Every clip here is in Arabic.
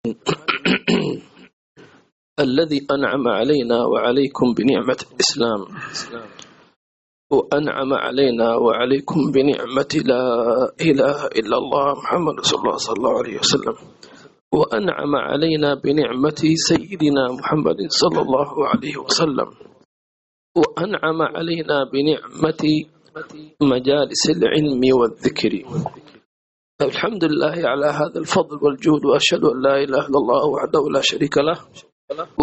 الذي أنعم علينا وعليكم بنعمة الإسلام. وأنعم علينا وعليكم بنعمة لا إله إلا الله محمد صلى الله عليه وسلم. وأنعم علينا بنعمة سيدنا محمد صلى الله عليه وسلم. وأنعم علينا بنعمة مجالس العلم والذكر. الحمد لله على هذا الفضل والجود وأشهد أن لا إله إلا الله وحده لا شريك له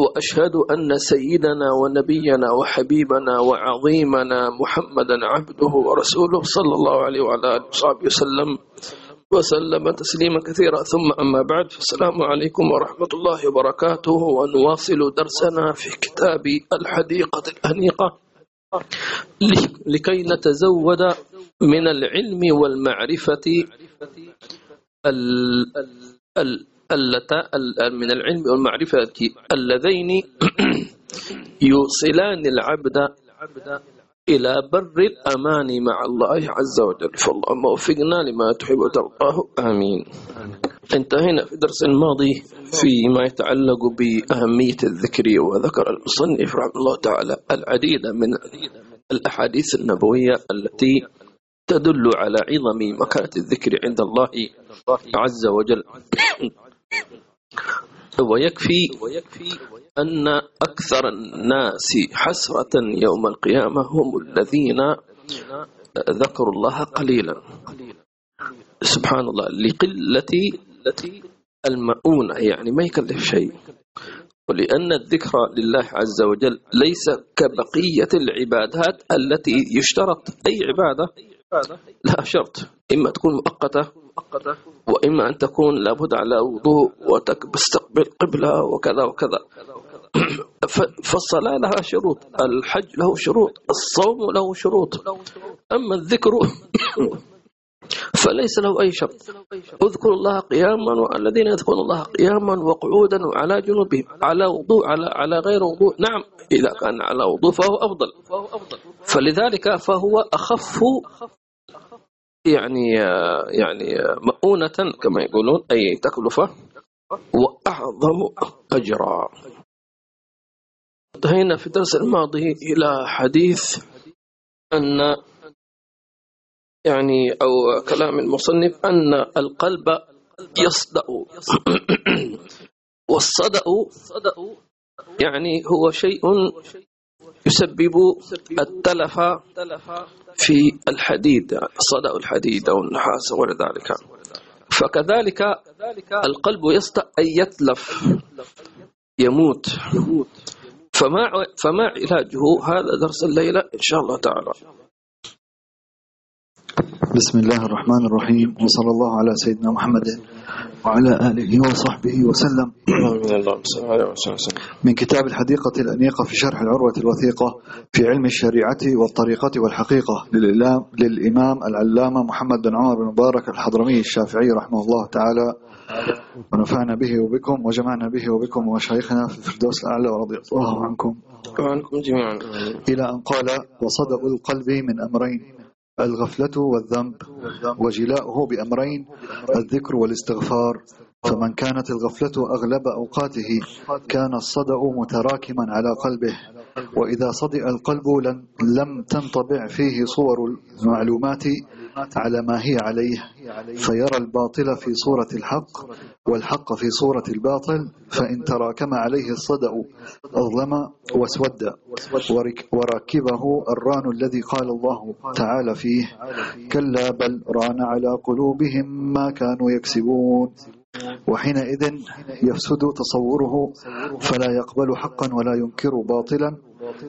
وأشهد أن سيدنا ونبينا وحبيبنا وعظيمنا محمدا عبده ورسوله صلى الله عليه وعلى آله وصحبه وسلم وسلم تسليما كثيرا. ثم أما بعد فالسلام عليكم ورحمة الله وبركاته ونواصل درسنا في كتاب الحديقة الأنيقة. لكي نتزود من العلم والمعرفة من العلم والمعرفة اللذين يوصلان العبد إلى بر الأمان مع الله عز وجل. فاللهم وفقنا لما تحب وترضاه. آمين. انتهينا في الدرس الماضي فيما يتعلق بأهمية الذكر وذكر المصنف رحمه الله تعالى العديد من الأحاديث النبوية التي تدل على عظم مكانة الذكر عند الله عز وجل. ويكفي أن أكثر الناس حسرة يوم القيامة هم الذين ذكروا الله قليلا. سبحان الله. لقلة المؤونة يعني ما يكلف شيء. ولأن الذكر لله عز وجل ليس كبقية العبادات التي يشترط. أي عبادة؟ لها شرط. إما تكون مؤقتة وإما أن تكون لابد على وضوء وتستقبل قبلة وكذا وكذا. فالصلاة لها شروط الحج له شروط الصوم له شروط. أما الذكر فليس له أي شرط. اذكروا الله قياما والذين يذكرون الله قياما وقعودا وعلى جنوبهم على وضوء على على غير وضوء. نعم إذا كان على وضوء فهو أفضل. فلذلك فهو أخف يعني يعني مؤونة كما يقولون أي تكلفة وأعظم أجرا. انتهينا في الدرس الماضي إلى حديث أن يعني أو كلام المصنف أن القلب يصدأ. والصدأ يعني هو شيء يسبب التلف في الحديد صدأ الحديد أو النحاس وغير ذلك فكذلك القلب يصدأ أن يتلف يموت. فما فما علاجه هذا درس الليلة إن شاء الله تعالى. بسم الله الرحمن الرحيم وصلى الله على سيدنا محمد وعلى آله وصحبه وسلم. من كتاب الحديقة الأنيقة في شرح العروة الوثيقة في علم الشريعة والطريقة والحقيقة للإمام العلامة محمد بن عمر بن مبارك الحضرمي الشافعي رحمه الله تعالى. ونفعنا به وبكم وجمعنا به وبكم ومشايخنا في الفردوس الأعلى ورضي الله عنكم. وعنكم جميعا. إلى أن قال وصدق القلب من أمرين الغفلة والذنب وجلاؤه بأمرين الذكر والاستغفار. فمن كانت الغفلة أغلب أوقاته كان الصدأ متراكما على قلبه. وإذا صدئ القلب لم تنطبع فيه صور المعلومات على ما هي عليه فيرى الباطل في صورة الحق والحق في صورة الباطل فإن تراكم عليه الصدأ أظلم واسود. وركبه الران الذي قال الله تعالى فيه كلا بل ران على قلوبهم ما كانوا يكسبون. وحينئذ يفسد تصوره فلا يقبل حقا ولا ينكر باطلا.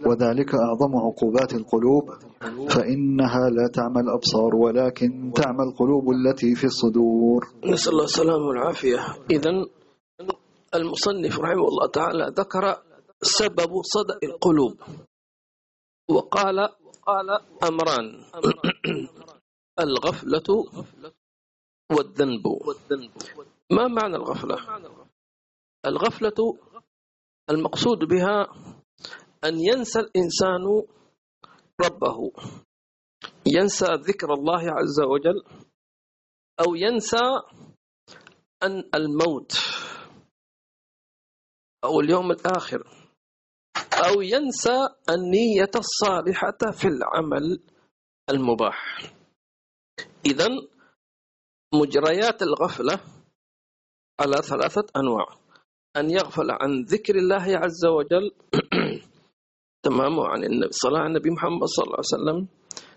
وذلك أعظم عقوبات القلوب فإنها لا تعمى الأبصار ولكن تعمى القلوب التي في الصدور. نسأل الله السلامة والعافية. إذا المصنف رحمه الله تعالى ذكر سبب صدأ القلوب. وقال قال أمران. الغفلة والذنب. ما معنى الغفلة؟ الغفلة المقصود بها أن ينسى الإنسان ربه. ينسى ذكر الله عز وجل أو ينسى أن الموت أو اليوم الآخر أو ينسى النية الصالحة في العمل المباح. إذا مجريات الغفلة على ثلاثة أنواع. أن يغفل عن ذكر الله عز وجل تمام عن النبي صلى على النبي محمد صلى الله عليه وسلم.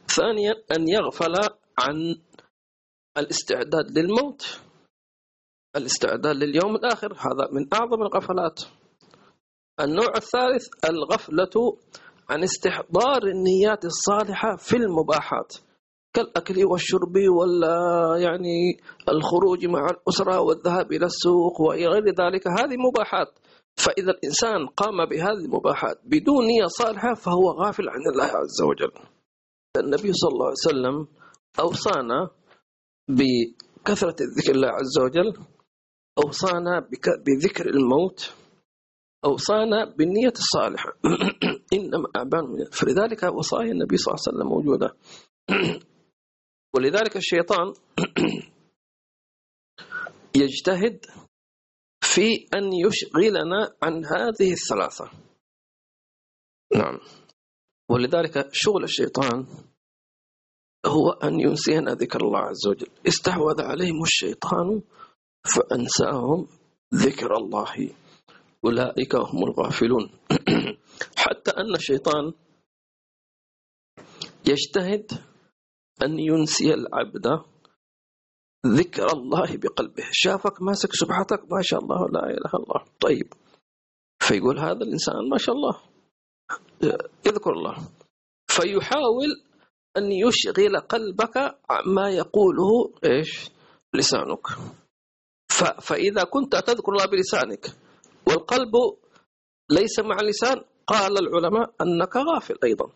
ثانيا أن يغفل عن الاستعداد للموت. الاستعداد لليوم الآخر هذا من أعظم الغفلات. النوع الثالث الغفلة عن استحضار النيات الصالحة في المباحات. كالأكل والشرب ولا يعني الخروج مع الأسرة والذهاب إلى السوق وغير ذلك. هذه مباحات. فإذا الإنسان قام بهذه المباحات بدون نية صالحة فهو غافل عن الله عز وجل. النبي صلى الله عليه وسلم أوصانا بكثرة الذكر الله عز وجل أوصانا بذكر الموت أوصانا بالنية الصالحة. إنما أعمال فلذلك وصايا النبي صلى الله عليه وسلم موجودة. ولذلك الشيطان يجتهد في أن يشغلنا عن هذه الثلاثة. نعم. ولذلك شغل الشيطان هو أن ينسينا ذكر الله عز وجل. استحوذ عليهم الشيطان فأنساهم ذكر الله. أولئك هم الغافلون. حتى أن الشيطان يجتهد أن ينسي العبد ذكر الله بقلبه. شافك ماسك سبحتك ما شاء الله لا إله إلا الله. طيب. فيقول هذا الإنسان ما شاء الله. يذكر الله. فيحاول أن يشغل قلبك عما يقوله إيش؟ لسانك. فإذا كنت تذكر الله بلسانك والقلب ليس مع اللسان قال العلماء أنك غافل أيضا.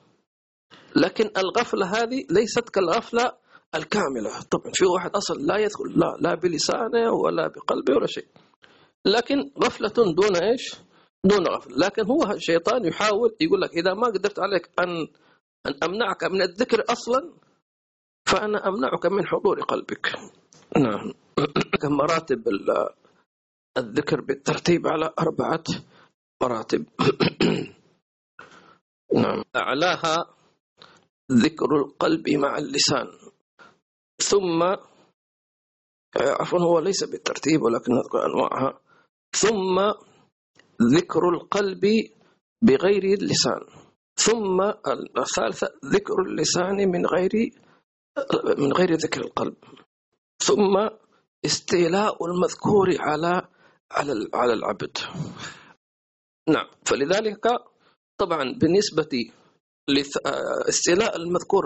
لكن الغفلة هذه ليست كالغفلة الكاملة. طبعا في واحد أصلا لا يدخل لا, لا بلسانه ولا بقلبه ولا شيء. لكن غفلة دون إيش؟ دون غفلة لكن هو الشيطان يحاول يقول لك إذا ما قدرت عليك أن أن أمنعك من الذكر أصلا فأنا أمنعك من حضور قلبك. نعم. مراتب الذكر بالترتيب على أربعة مراتب. نعم. أعلاها ذكر القلب مع اللسان. ثم عفوا هو ليس بالترتيب ولكن نذكر أنواعها. ثم ذكر القلب بغير اللسان. ثم الثالثة ذكر اللسان من غير من غير ذكر القلب. ثم استيلاء المذكور على على على العبد. نعم فلذلك طبعا بالنسبة لاستيلاء المذكور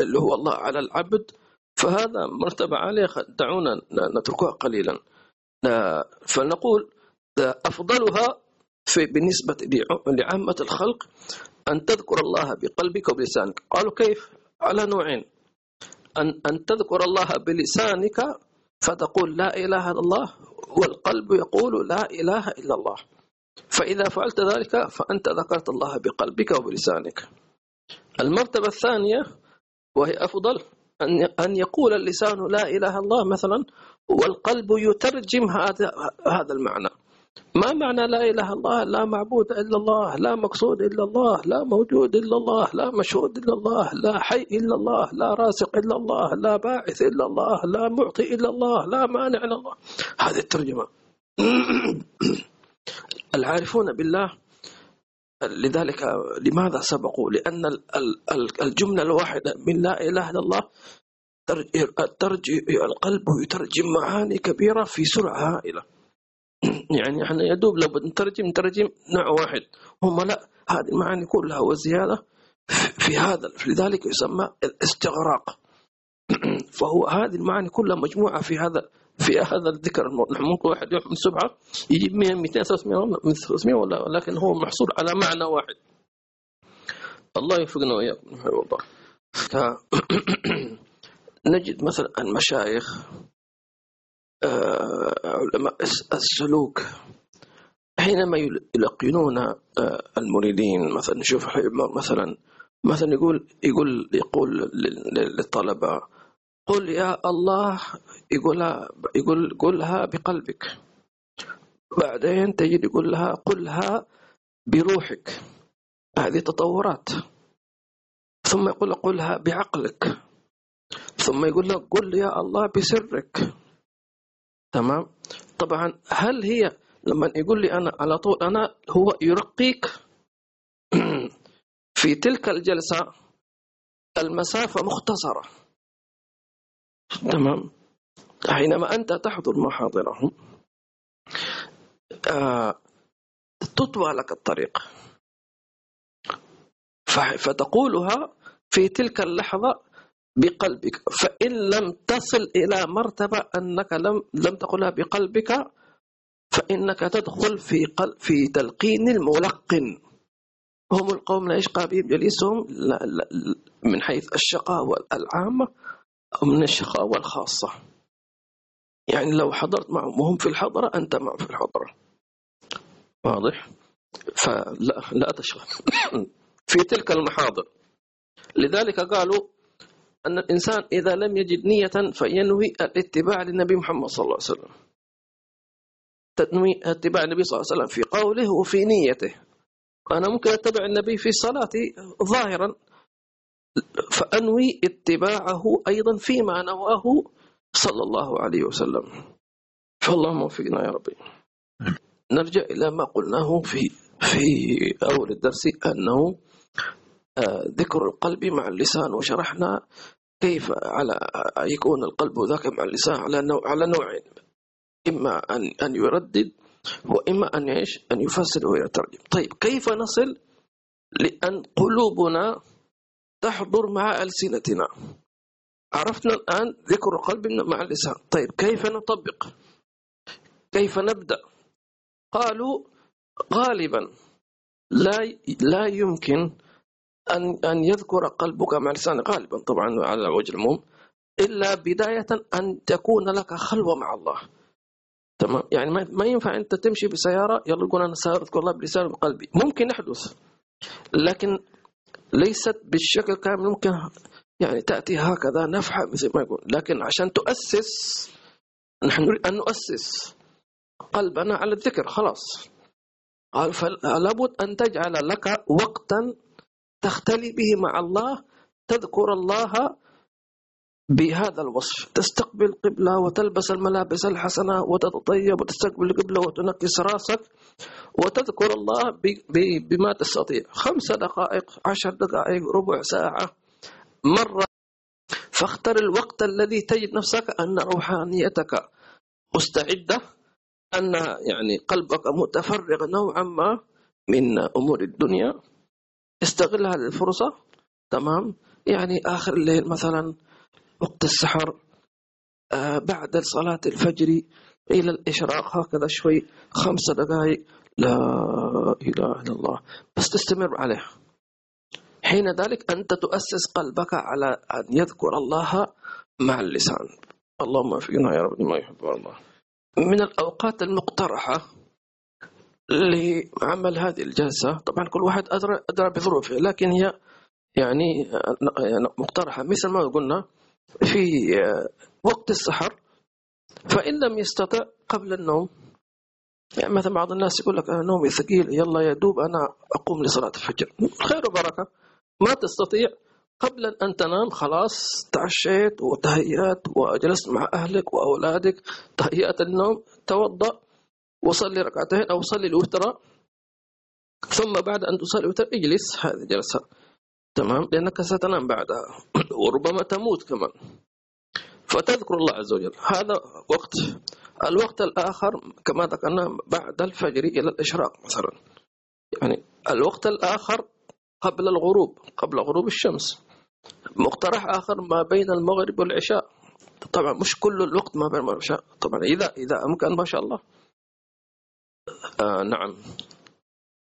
اللي هو الله على العبد فهذا مرتبة عالية دعونا نتركها قليلا. فنقول أفضلها في بالنسبة لعامة الخلق أن تذكر الله بقلبك وبلسانك. قالوا كيف؟ على نوعين. أن, أن تذكر الله بلسانك فتقول لا إله إلا الله والقلب يقول لا إله إلا الله. فإذا فعلت ذلك فأنت ذكرت الله بقلبك وبلسانك. المرتبة الثانية وهي أفضل أن يقول اللسان لا إله الله مثلا والقلب يترجم هذا هذا المعنى. ما معنى لا إله الله؟ لا معبود إلا الله لا مقصود إلا الله لا موجود إلا الله لا مشهود إلا الله لا حي إلا الله لا رازق إلا الله لا باعث إلا الله لا معطي إلا الله لا مانع إلا الله. هذه الترجمة. العارفون بالله لذلك لماذا سبقوا؟ لأن الجملة الواحدة من لا إله إلا الله القلب يترجم معاني كبيرة في سرعة هائلة. يعني إحنا يدوب لو نترجم نترجم نوع واحد. هم لا هذه المعاني كلها وزيادة في هذا لذلك يسمى الاستغراق. فهو هذه المعاني كلها مجموعة في هذا في هذا الذكر ممكن واحد يروح من سبعة يجيب 100 200 300 300 ولا لكن هو محصول على معنى واحد. الله يوفقنا وإياكم الله نجد مثلا المشايخ آه، علماء السلوك حينما يلقنون آه، المريدين مثلا نشوف مثلا مثلا يقول يقول يقول للطلبة قل يا الله يقولها يقول قلها بقلبك. بعدين تجد يقول لها قلها بروحك. هذه تطورات. ثم يقول قلها بعقلك. ثم يقول لك قل يا الله بسرك. تمام؟ طبعا هل هي لما يقول لي أنا على طول أنا هو يرقيك؟ في تلك الجلسة المسافة مختصرة. تمام. حينما أنت تحضر محاضرهم آه تطوى لك الطريق. فتقولها في تلك اللحظة بقلبك. فإن لم تصل إلى مرتبة أنك لم لم تقولها بقلبك فإنك تدخل في قل في تلقين الملقن. هم القوم لا يشقى بهم جليسهم من حيث الشقاوة العامة من الشقاوة الخاصة يعني لو حضرت معهم وهم في الحضرة أنت معهم في الحضرة. واضح؟ فلا لا تشغل في تلك المحاضر. لذلك قالوا أن الإنسان إذا لم يجد نية فينوي الاتباع للنبي محمد صلى الله عليه وسلم. تنوي اتباع النبي صلى الله عليه وسلم في قوله وفي نيته. أنا ممكن أتبع النبي في صلاتي ظاهرا فأنوي اتباعه أيضا فيما نواه صلى الله عليه وسلم. فاللهم وفقنا يا ربي. نرجع إلى ما قلناه في في أول الدرس أنه آه، ذكر القلب مع اللسان وشرحنا كيف على يكون القلب ذاك مع اللسان على نوع على نوعين إما أن أن يردد وإما أن يعيش أن يفسر ويترجم طيب كيف نصل لأن قلوبنا تحضر مع ألسنتنا. عرفنا الآن ذكر القلب مع اللسان. طيب كيف نطبق؟ كيف نبدأ؟ قالوا غالبا لا لا يمكن أن أن يذكر قلبك مع اللسان غالبا طبعا على وجه العموم. إلا بداية أن تكون لك خلوة مع الله. تمام؟ يعني ما ينفع أنت تمشي بسيارة يلا يقول أنا سأذكر الله بلسان وقلبي ممكن يحدث لكن ليست بالشكل كامل ممكن يعني تأتي هكذا نفحة مثل ما يقول. لكن عشان تؤسس نحن نريد أن نؤسس قلبنا على الذكر خلاص. قال فلابد أن تجعل لك وقتا تختلي به مع الله تذكر الله بهذا الوصف. تستقبل قبلة وتلبس الملابس الحسنة وتتطيب وتستقبل القبلة وتنكس رأسك وتذكر الله بما تستطيع. خمس دقائق عشر دقائق ربع ساعة مرة. فاختر الوقت الذي تجد نفسك أن روحانيتك مستعدة أن يعني قلبك متفرغ نوعا ما من أمور الدنيا. استغل هذه الفرصة. تمام؟ يعني آخر الليل مثلا وقت السحر آه بعد صلاة الفجر إلى الإشراق هكذا شوي خمس دقائق لا إله إلا الله. بس تستمر عليه. حين ذلك أنت تؤسس قلبك على أن يذكر الله مع اللسان. اللهم فينا يا رب ما يحب الله من الأوقات المقترحة لعمل هذه الجلسة طبعا كل واحد أدرى, أدرى بظروفه لكن هي يعني مقترحة. مثل ما قلنا في وقت السحر فإن لم يستطع قبل النوم. يعني مثلا بعض الناس يقول لك أنا نومي ثقيل يلا يا دوب أنا أقوم لصلاة الفجر. خير وبركة. ما تستطيع قبل أن تنام خلاص تعشيت وتهيأت وجلست مع أهلك وأولادك تهيأت النوم توضأ وصلي ركعتين أو صلي الوتر ثم بعد أن تصلي الوتر اجلس. هذه جلسة تمام؟ لأنك ستنام بعدها. وربما تموت كمان. فتذكر الله عز وجل. هذا وقت. الوقت الآخر كما ذكرنا بعد الفجر إلى الإشراق مثلا. يعني الوقت الآخر قبل الغروب قبل غروب الشمس. مقترح آخر ما بين المغرب والعشاء. طبعا مش كل الوقت ما بين المغرب والعشاء. طبعا إذا إذا أمكن ما شاء الله. آه نعم.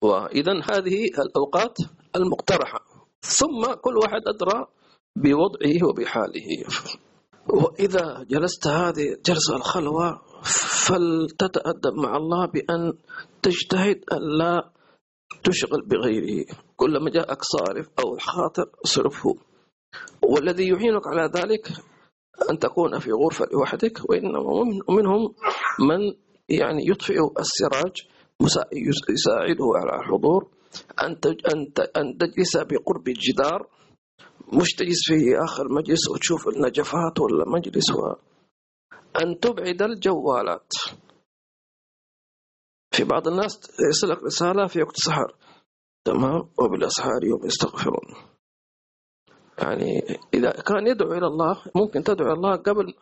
وإذا هذه الأوقات المقترحة. ثم كل واحد أدرى بوضعه وبحاله. وإذا جلست هذه جلسة الخلوة فلتتأدب مع الله بأن تجتهد أن لا تشغل بغيره. كلما جاءك صارف أو خاطر اصرفه والذي يعينك على ذلك أن تكون في غرفة لوحدك وإنما ومنهم من يعني يطفئ السراج يساعده على الحضور أن أن تجلس بقرب الجدار مش تجلس في آخر مجلس وتشوف النجفات ولا مجلس و أن تبعد الجوالات. في بعض الناس يرسلك رسالة في وقت السحر تمام؟ وبالأسحار يوم يستغفرون. يعني إذا كان يدعو إلى الله ممكن تدعو إلى الله قبل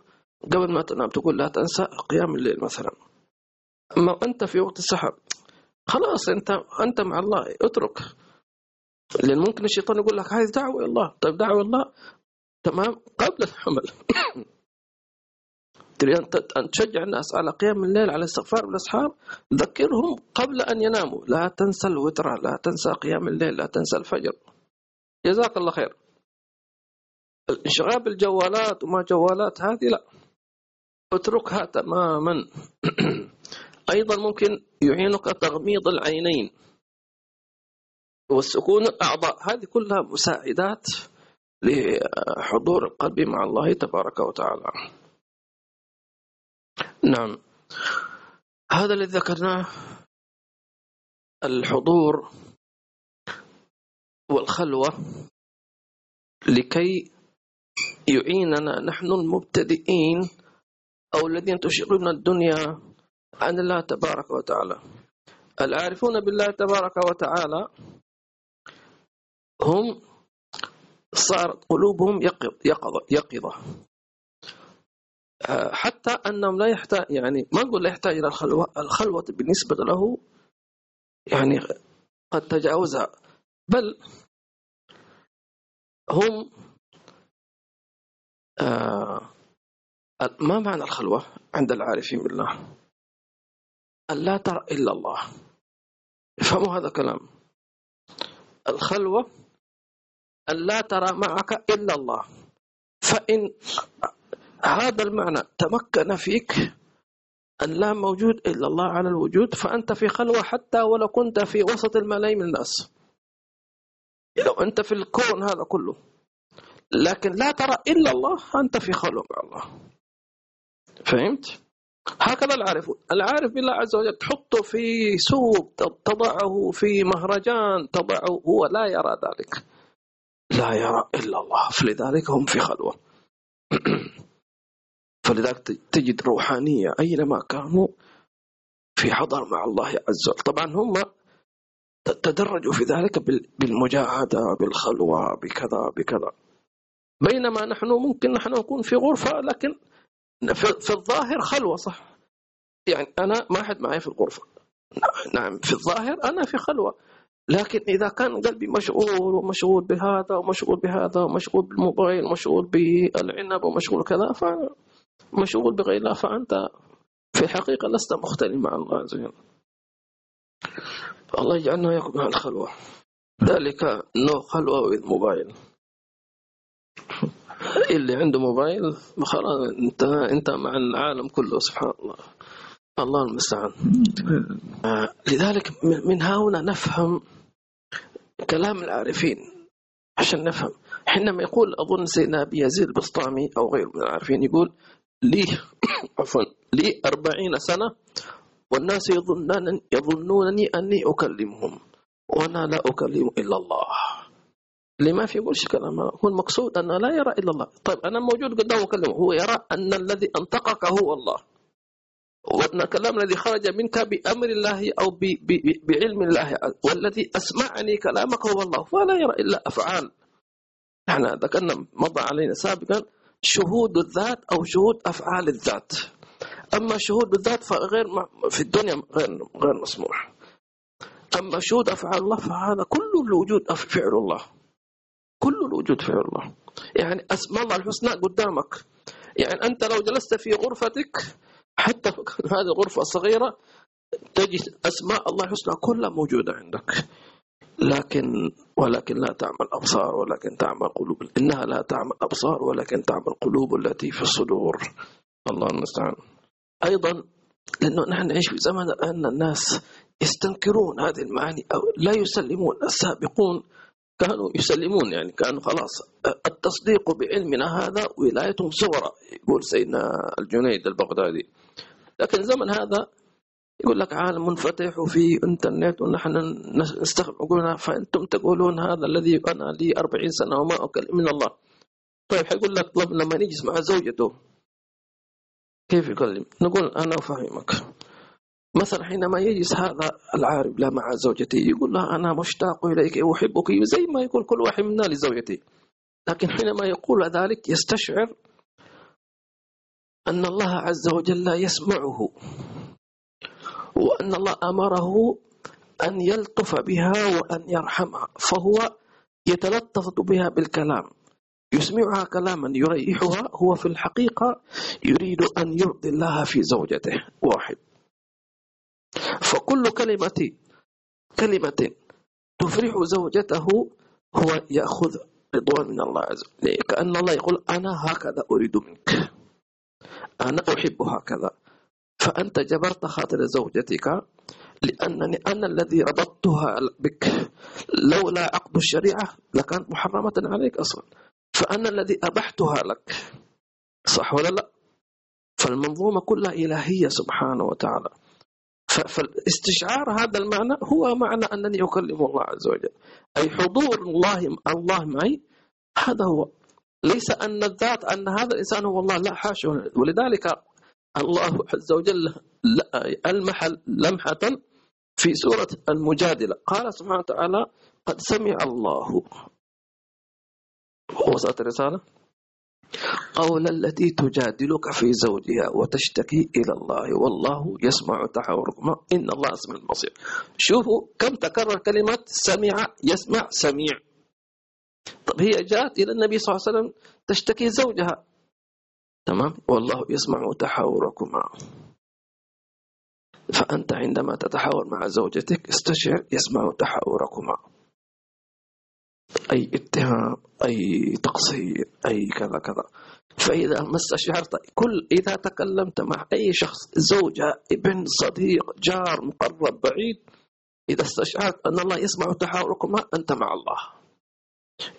قبل ما تنام. تقول لا تنسى قيام الليل مثلا. أما أنت في وقت السحر خلاص أنت أنت مع الله اترك. لأن ممكن الشيطان يقول لك دعوة إلى الله. طيب إلى الله؟ تمام؟ قبل العمل تريد أن تشجع الناس على قيام الليل على الاستغفار والأسحار ذكرهم قبل أن يناموا. لا تنسى الوتر لا تنسى قيام الليل لا تنسى الفجر. جزاك الله خير. الانشغال بالجوالات وما جوالات هذه لا. اتركها تماما. أيضا ممكن يعينك تغميض العينين والسكون الأعضاء. هذه كلها مساعدات لحضور القلب مع الله تبارك وتعالى. نعم. هذا الذي ذكرناه الحضور والخلوة لكي يعيننا. نحن المبتدئين أو الذين تشغلون الدنيا عن الله تبارك وتعالى. العارفون بالله تبارك وتعالى هم صارت قلوبهم يقظة, يقظة حتى أنهم لا يحتاج يعني ما نقول لا يحتاج إلى الخلوة الخلوة بالنسبة له يعني قد تجاوزها بل هم آه ما معنى الخلوة عند العارفين بالله؟ أن لا ترى إلا الله. افهموا هذا كلام الخلوة أن لا ترى معك إلا الله. فإن هذا المعنى تمكن فيك أن لا موجود إلا الله على الوجود فأنت في خلوة حتى ولو كنت في وسط الملايين من الناس. لو أنت في الكون هذا كله. لكن لا ترى إلا الله أنت في خلوة مع الله. فهمت؟ هكذا العارفون العارف بالله عز وجل تحطه في سوق تضعه في مهرجان تضعه هو لا يرى ذلك. لا يرى إلا الله. فلذلك هم في خلوة. فلذلك تجد روحانية أينما كانوا في حضر مع الله عز وجل. طبعا هم تدرجوا في ذلك بالمجاهدة بالخلوة بكذا بكذا. بينما نحن ممكن نحن نكون في غرفة لكن في الظاهر خلوة صح. يعني أنا ما حد معي في الغرفة. نعم في الظاهر أنا في خلوة. لكن إذا كان قلبي مشغول ومشغول بهذا ومشغول بهذا ومشغول بالموبايل ومشغول بالعنب ومشغول كذا فمشغول بغير الله فأنت في الحقيقة لست مختلف مع الله عز وجل الله يجعلنا وياكم مع الخلوة. ذلك نوع خلوة وإذ موبايل اللي عنده موبايل خلاص انت انت مع العالم كله سبحان الله. الله المستعان. آه، لذلك من هنا نفهم كلام العارفين عشان نفهم. حينما يقول أظن سيدنا أبي يزيد البسطامي أو غيره من العارفين يقول لي عفوا لي أربعين سنة والناس يظنون يظنونني أني أكلمهم وأنا لا أكلم إلا الله. اللي ما في يقولش كلام؟ هو المقصود أنه لا يرى إلا الله. طيب أنا موجود قدامه أكلمه. هو يرى أن الذي أنطقك هو الله. وأن الكلام الذي خرج منك بأمر الله أو ب ب بعلم الله. والذي أسمعني كلامك هو الله. فلا يرى إلا أفعال. نحن ذكرنا مضى علينا سابقا شهود الذات أو شهود أفعال الذات. أما شهود الذات فغير في الدنيا غير غير مسموح. أما شهود أفعال الله فهذا كل الوجود فعل الله. كل الوجود فعل الله. يعني أسماء الله الحسنى قدامك. يعني أنت لو جلست في غرفتك حتى هذه الغرفة الصغيرة تجد أسماء الله الحسنى كلها موجودة عندك. لكن ولكن لا تعمل أبصار ولكن تعمل قلوب. إنها لا تعمل أبصار ولكن تعمل قلوب التي في الصدور. الله المستعان. أيضا لأنه نحن نعيش في زمن الآن الناس يستنكرون هذه المعاني أو لا يسلمون السابقون كانوا يسلمون يعني كانوا خلاص. التصديق بعلمنا هذا ولايتهم صغرى يقول سيدنا الجنيد البغدادي. لكن زمن هذا يقول لك عالم منفتح وفي إنترنت ونحن نستخدم عقولنا فإنتم تقولون هذا الذي أنا لي 40 سنة وما أكلم من الله. طيب حيقول لك طب لما يجلس مع زوجته. كيف يكلم؟ نقول أنا أفهمك. مثلا حينما يجلس هذا العارف لا مع زوجته يقول لها أنا مشتاق إليك واحبك زي ما يقول كل واحد منا لزوجته لكن حينما يقول ذلك يستشعر أن الله عز وجل يسمعه وأن الله أمره أن يلطف بها وأن يرحمها فهو يتلطف بها بالكلام. يسمعها كلاما يريحها هو في الحقيقة يريد أن يرضي الله في زوجته واحد. فكل كلمة كلمة تفرح زوجته هو يأخذ رضوان من الله عز وجل. كأن الله يقول أنا هكذا أريد منك. أنا أحب هكذا. فأنت جبرت خاطر زوجتك لأنني أنا الذي ربطتها بك. لولا عقد الشريعة لكانت محرمة عليك أصلا. فأنا الذي أبحتها لك. صح ولا لا؟ فالمنظومة كلها إلهية سبحانه وتعالى. فالاستشعار هذا المعنى هو معنى أنني أكلم الله عز وجل. أي حضور الله الله معي هذا هو. ليس أن الذات أن هذا الإنسان هو الله لا حاشا ولذلك الله عز وجل ألمح لمحة في سورة المجادلة. قال سبحانه وتعالى قد سمع الله. وصلت الرسالة؟ قول التي تجادلك في زوجها وتشتكي إلى الله. والله يسمع تحاوركما إن الله اسم البصير شوفوا كم تكرر كلمة سمع يسمع سميع. طب هي جاءت إلى النبي صلى الله عليه وسلم تشتكي زوجها. تمام؟ والله يسمع تحاوركما فأنت عندما تتحاور مع زوجتك استشعر يسمع تحاوركما أي اتهام أي تقصير أي كذا كذا. فإذا ما استشعرت كل إذا تكلمت مع أي شخص زوجة ابن صديق جار مقرب بعيد إذا استشعرت أن الله يسمع تحاوركما أنت مع الله.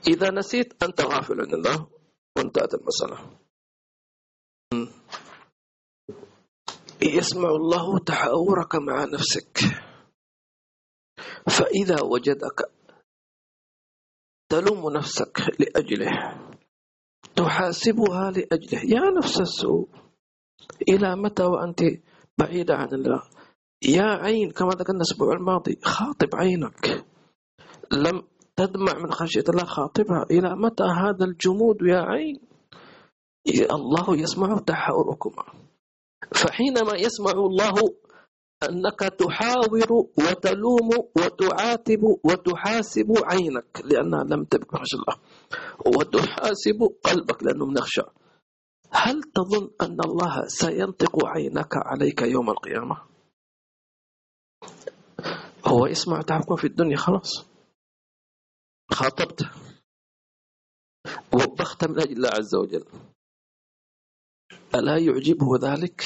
إذا نسيت أنت غافل عن الله. وانتهت المسألة. يسمع الله تحاورك مع نفسك. فإذا وجدك تلوم نفسك لأجله. تحاسبها لأجله. يا نفس السوء. إلى متى وأنت بعيدة عن الله؟ يا عين كما ذكرنا الأسبوع الماضي خاطب عينك. لم تدمع من خشية الله خاطبها. إلى متى هذا الجمود يا عين؟ الله يسمع تحاوركما. فحينما يسمع الله أنك تحاور وتلوم وتعاتب وتحاسب عينك لأنها لم تبقى الله وتحاسب قلبك لأنه نخشى هل تظن أن الله سينطق عينك عليك يوم القيامة؟ هو يسمع تعبكم في الدنيا خلاص. خاطبته وبخت من أجل الله عز وجل. ألا يعجبه ذلك؟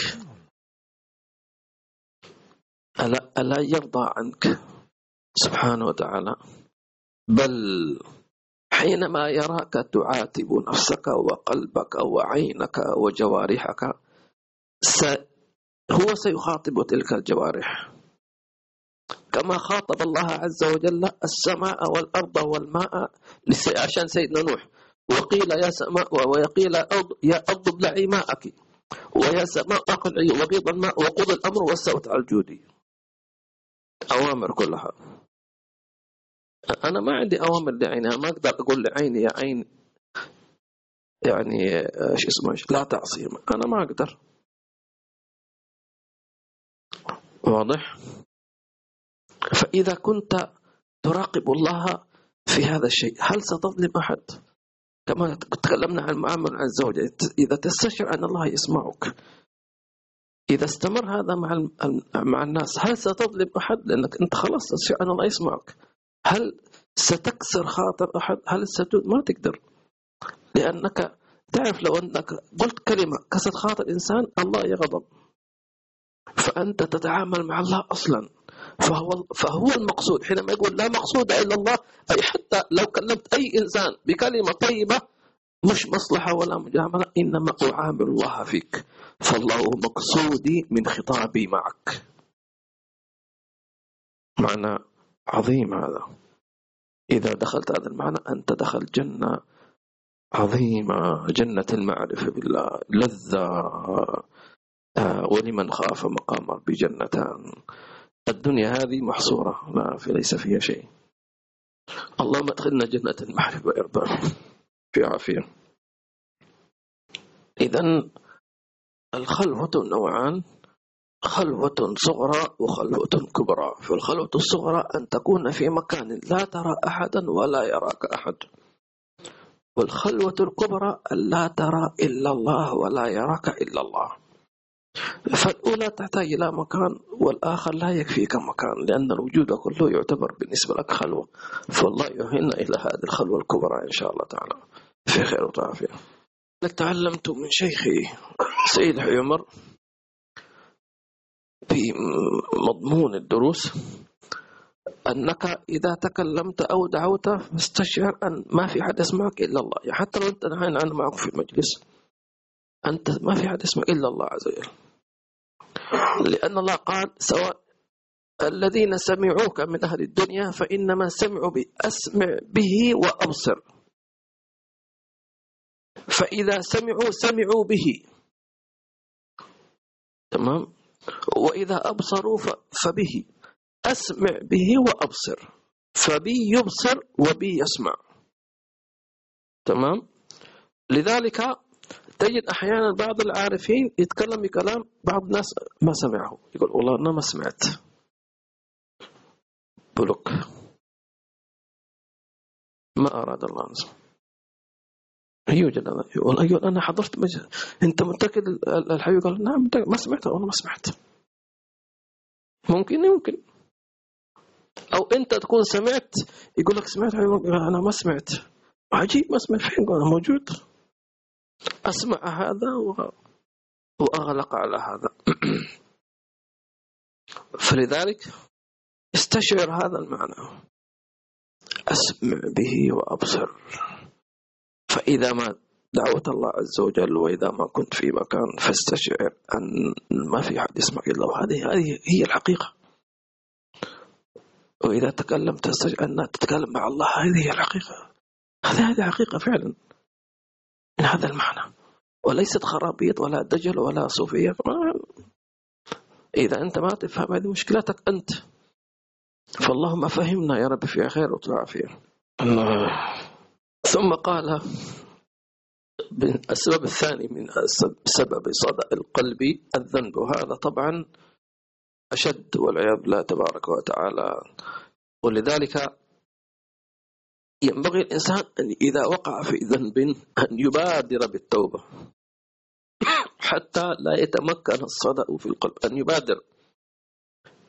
ألا, ألا يرضى عنك سبحانه وتعالى؟ بل حينما يراك تعاتب نفسك وقلبك وعينك وجوارحك هو سيخاطب تلك الجوارح. كما خاطب الله عز وجل السماء والأرض والماء عشان سيدنا نوح. وقيل يا سماء وقيل يا أرض ابلعي ماءك. ويا سماء أقلعي وغيض الماء وقضى الأمر واستوت على الجودي. أوامر كلها. أنا ما عندي أوامر لعينها ما أقدر أقول لعيني يا عين يعني إيش اسمه لا تعصي. أنا ما أقدر. واضح؟ فإذا كنت تراقب الله في هذا الشيء هل ستظلم أحد؟ كما تكلمنا عن المعاملة مع الزوجة إذا تستشعر أن الله يسمعك. إذا استمر هذا مع مع الناس هل ستظلم أحد؟ لأنك أنت خلاص أن الله يسمعك. هل ستكسر خاطر أحد؟ هل ست ما تقدر. لأنك تعرف لو أنك قلت كلمة كسرت خاطر إنسان الله يغضب. فأنت تتعامل مع الله أصلا. فهو فهو المقصود. حينما يقول لا مقصود إلا الله أي حتى لو كلمت أي إنسان بكلمة طيبة مش مصلحة ولا مجاملة إنما أعامل الله فيك. فالله مقصودي من خطابي معك. معنى عظيم هذا. إذا دخلت هذا المعنى أنت دخل جنة عظيمة جنة المعرفة بالله لذة. آه، ولمن خاف مقام ربي جنتان. الدنيا هذه محصورة لا في ليس فيها شيء. اللهم ادخلنا جنة المعرفة وإرضاء في عافية إذا الخلوة نوعان خلوة صغرى وخلوة كبرى. فالخلوة الصغرى أن تكون في مكان لا ترى أحدا ولا يراك أحد. والخلوة الكبرى أن لا ترى إلا الله ولا يراك إلا الله. فالأولى تحتاج إلى مكان والآخر لا يكفيك مكان لأن الوجود كله يعتبر بالنسبة لك خلوة. فالله يهنا إلى هذه الخلوة الكبرى إن شاء الله تعالى. في خير وعافية تعلمت من شيخي سيد عمر في مضمون الدروس أنك إذا تكلمت أو دعوت فاستشعر أن ما في حد يسمعك إلا الله. حتى لو أنت أنا معك في المجلس أنت ما في حد يسمعك إلا الله عز وجل. لأن الله قال سواء الذين سمعوك من أهل الدنيا فإنما سمعوا بأسمع به وأبصر. فإذا سمعوا سمعوا به. تمام؟ وإذا أبصروا فبه. أسمع به وأبصر. فبي يبصر وبي يسمع. تمام؟ لذلك تجد أحيانا بعض العارفين يتكلم بكلام بعض الناس ما سمعه. يقول والله أنا ما سمعت. بلوك. ما أراد الله نسمع يوجد يقول أنا حضرت مجلس. أنت متأكد الحبيب؟ قال نعم ما سمعت؟ أنا ما سمعت. ممكن؟ يمكن. أو أنت تكون سمعت يقول لك سمعت أنا ما سمعت. عجيب ما سمعت. فين أنا موجود. أسمع هذا وأغلق على هذا. فلذلك استشعر هذا المعنى. أسمع به وأبصر. فإذا ما دعوت الله عز وجل وإذا ما كنت في مكان فاستشعر أن ما في أحد يسمع إلا الله هذه هي الحقيقة. وإذا تكلمت أن تتكلم مع الله. هذه هي الحقيقة. هذه هذه حقيقة فعلا. من هذا المعنى. وليست خرابيط ولا دجل ولا صوفية. إذا أنت ما تفهم هذه مشكلتك أنت. فاللهم فهمنا يا رب في خير وعافية ثم قال السبب الثاني من سبب صدأ القلب الذنب. وهذا طبعا أشد والعياذ بالله تبارك وتعالى. ولذلك ينبغي الإنسان أن إذا وقع في ذنب أن يبادر بالتوبة. حتى لا يتمكن الصدأ في القلب أن يبادر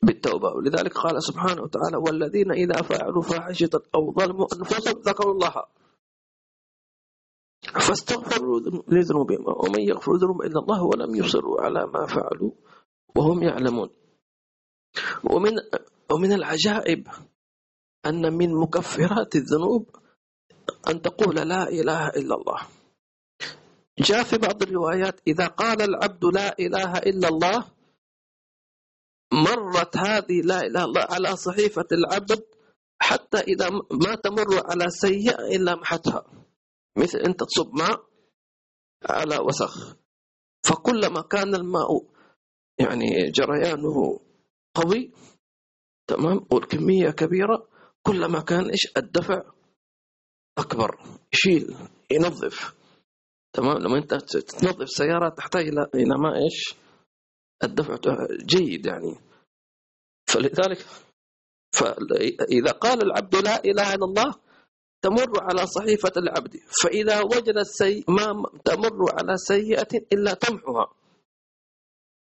بالتوبة. ولذلك قال سبحانه وتعالى والذين إذا فعلوا فاحشة أو ظلموا أنفسهم ذكروا الله فاستغفروا لذنوبهم ومن يغفر ذنوب إلا الله ولم يصروا على ما فعلوا وهم يعلمون. ومن ومن العجائب أن من مكفرات الذنوب أن تقول لا إله إلا الله. جاء في بعض الروايات إذا قال العبد لا إله إلا الله مرت هذه لا إله إلا الله على صحيفة العبد حتى إذا ما تمر على سيئة إلا محتها. مثل أنت تصب ماء على وسخ. فكلما كان الماء يعني جريانه قوي تمام والكمية كبيرة كلما كان إيش الدفع أكبر يشيل ينظف. تمام؟ لما أنت تنظف سيارة تحتاج إلى ما إيش؟ الدفع جيد يعني. فلذلك فإذا قال العبد لا إله إلا الله تمر على صحيفة العبد. فإذا وجد السي... ما تمر على سيئة إلا تمحها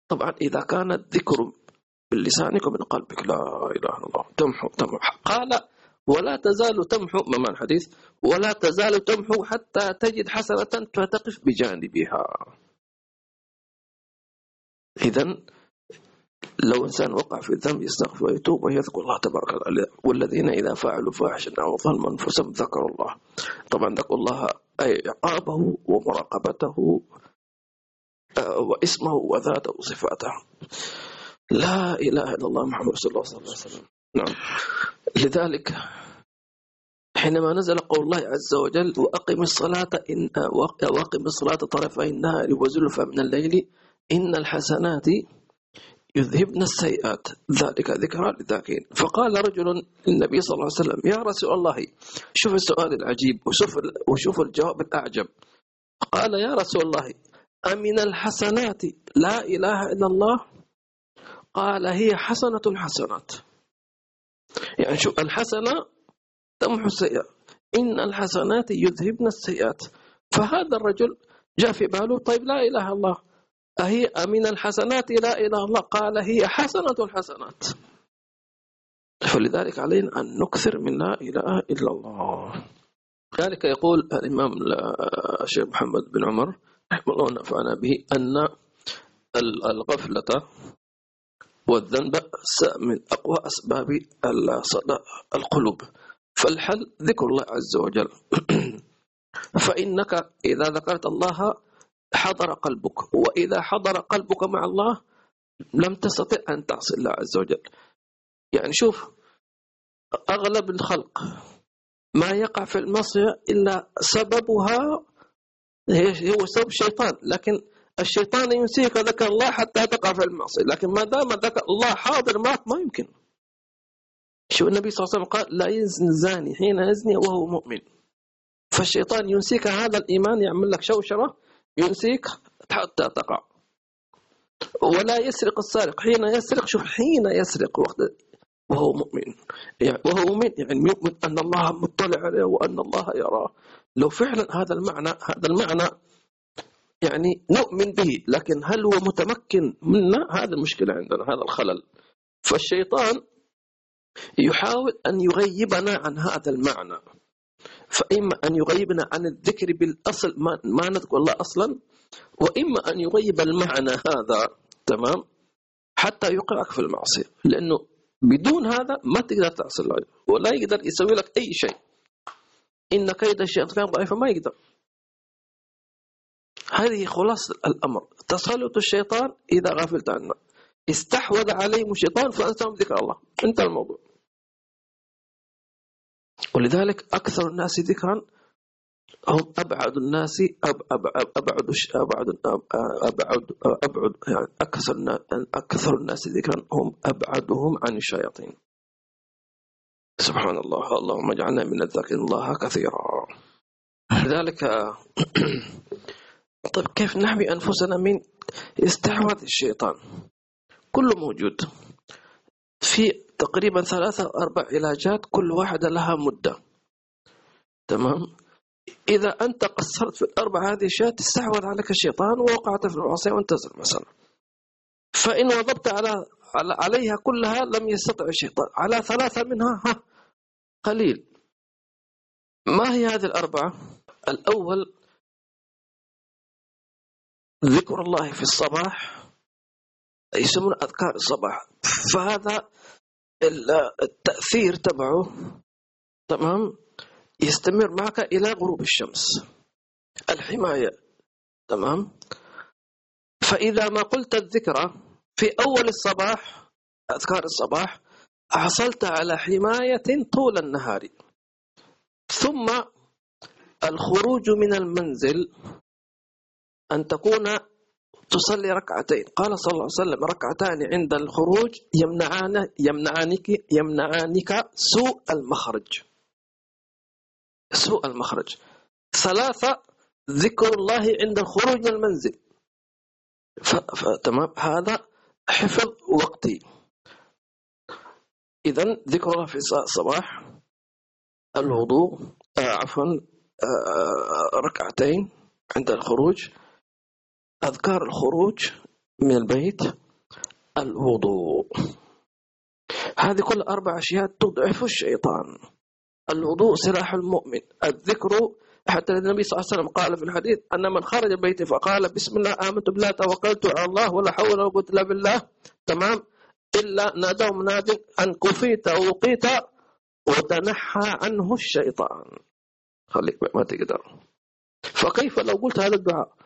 طبعا إذا كان الذكر بلسانك ومن قلبك لا إله إلا الله تمحو تمحو قال ولا تزال تمحو ما الحديث؟ ولا تزال تمحو حتى تجد حسنة فتقف بجانبها. إذا لو إنسان وقع في الذنب يستغفر ويتوب ويذكر الله تبارك وتعالى والذين إذا فعلوا فاحشة أو ظلما أنفسهم ذكروا الله. طبعا ذكروا الله أي عقابه ومراقبته آه، وإسمه وذاته وصفاته. لا إله إلا الله محمد صلى الله عليه وسلم. نعم. لذلك حينما نزل قول الله عز وجل وأقم الصلاة إن وأقم الصلاة طرفي النهار وزلفا من الليل إن الحسنات يذهبن السيئات. ذلك ذكرى للذاكرين. فقال رجل للنبي صلى الله عليه وسلم يا رسول الله شوف السؤال العجيب وشوف وشوف الجواب الأعجب. قال يا رسول الله أمن الحسنات؟ لا إله إلا الله. قال هي حسنة الحسنات يعني شوف الحسنة تمحو السيئة. إن الحسنات يذهبن السيئات. فهذا الرجل جاء في باله طيب لا إله إلا الله. أهي من الحسنات لا إله إلا الله. قال هي حسنة الحسنات. فلذلك علينا أن نكثر من لا إله إلا الله. ذلك يقول الإمام الشيخ محمد بن عمر رحمه الله نفعنا به أن الغفلة والذنب من أقوى أسباب القلوب. فالحل ذكر الله عز وجل. فإنك إذا ذكرت الله حضر قلبك. وإذا حضر قلبك مع الله لم تستطع أن تعصي الله عز وجل. يعني شوف أغلب الخلق ما يقع في المعصية إلا سببها هو سبب الشيطان لكن الشيطان ينسيك ذكر الله حتى تقع في المعصية. لكن ما دام ذكر الله حاضر معك ما يمكن. شو النبي صلى الله عليه وسلم قال لا يزني الزاني حين يزني وهو مؤمن. فالشيطان ينسيك هذا الإيمان يعمل لك شوشرة ينسيك حتى تقع. ولا يسرق السارق. حين يسرق شوف حين يسرق وقت وهو مؤمن. يعني وهو مؤمن يعني يؤمن أن الله مطلع عليه وأن الله يراه. لو فعلا هذا المعنى هذا المعنى يعني نؤمن به لكن هل هو متمكن منا هذا المشكلة عندنا هذا الخلل. فالشيطان يحاول أن يغيبنا عن هذا المعنى. فإما أن يغيبنا عن الذكر بالأصل ما, نذكر الله أصلا وإما أن يغيب المعنى هذا تمام؟ حتى يوقعك في المعصية. لأنه بدون هذا ما تقدر تعصي الله ولا يقدر يسوي لك أي شيء. إن كيد الشيطان كان ضعيفا ما يقدر. هذه خلاصة الأمر. تسلط الشيطان إذا غفلت عنه. استحوذ عليهم الشيطان فأنتم ذكر الله. انتهى الموضوع. ولذلك أكثر الناس ذكرا هم أبعد الناس أب أبعد أبعد أبعد أبعد, أبعد يعني أكثر أكثر الناس ذكرا هم أبعدهم عن الشياطين. سبحان الله اللهم اجعلنا من الذاكرين الله كثيرا. لذلك طيب كيف نحمي أنفسنا من استحواذ الشيطان؟ كله موجود. في تقريبا ثلاثة أو أربع علاجات كل واحدة لها مدة. تمام؟ إذا أنت قصرت في الأربع هذه الأشياء تستحوذ عليك الشيطان ووقعت في المعصية وانتزل مثلا. فإن وضبت على عليها كلها لم يستطع الشيطان. على ثلاثة منها ها قليل. ما هي هذه الأربعة؟ الأول ذكر الله في الصباح يسمون أذكار الصباح. فهذا التأثير تبعه تمام؟ يستمر معك إلى غروب الشمس. الحماية تمام؟ فإذا ما قلت الذكرى في أول الصباح أذكار الصباح حصلت على حماية طول النهار. ثم الخروج من المنزل أن تكون تصلي ركعتين. قال صلى الله عليه وسلم ركعتان عند الخروج يمنعان يمنعانك يمنعانك سوء المخرج. سوء المخرج. ثلاثة ذكر الله عند الخروج من المنزل تمام. هذا حفظ وقتي. إذا ذكر الله في الصباح الوضوء آه عفوا آه ركعتين عند الخروج. أذكار الخروج من البيت الوضوء. هذه كل أربع أشياء تضعف الشيطان. الوضوء سلاح المؤمن. الذكر حتى النبي صلى الله عليه وسلم قال في الحديث أن من خرج البيت فقال بسم الله آمنت بالله توكلت على الله ولا حول ولا قوة إلا بالله. تمام؟ إلا نادوا مناد أن كفيت ووقيت وتنحى عنه الشيطان. خليك ما تقدر. فكيف لو قلت هذا الدعاء؟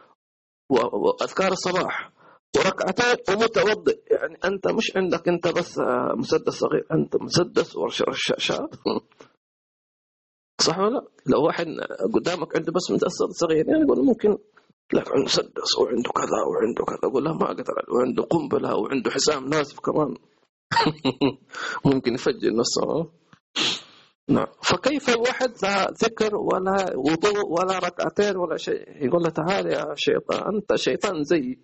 وأذكار الصباح. وركعتين ومتوضئ. يعني أنت مش عندك أنت بس مسدس صغير. أنت مسدس ورشاشات صح ولا لو واحد قدامك عنده بس مسدس صغير يعني يقول ممكن لك عنده مسدس وعنده كذا وعنده كذا. أقول له ما أقدر وعنده قنبلة وعنده حزام ناسف كمان. ممكن يفجر نفسه. نعم. فكيف الواحد لا ذكر ولا وضوء ولا ركعتين ولا شيء؟ يقول له تعال يا شيطان أنت شيطان زي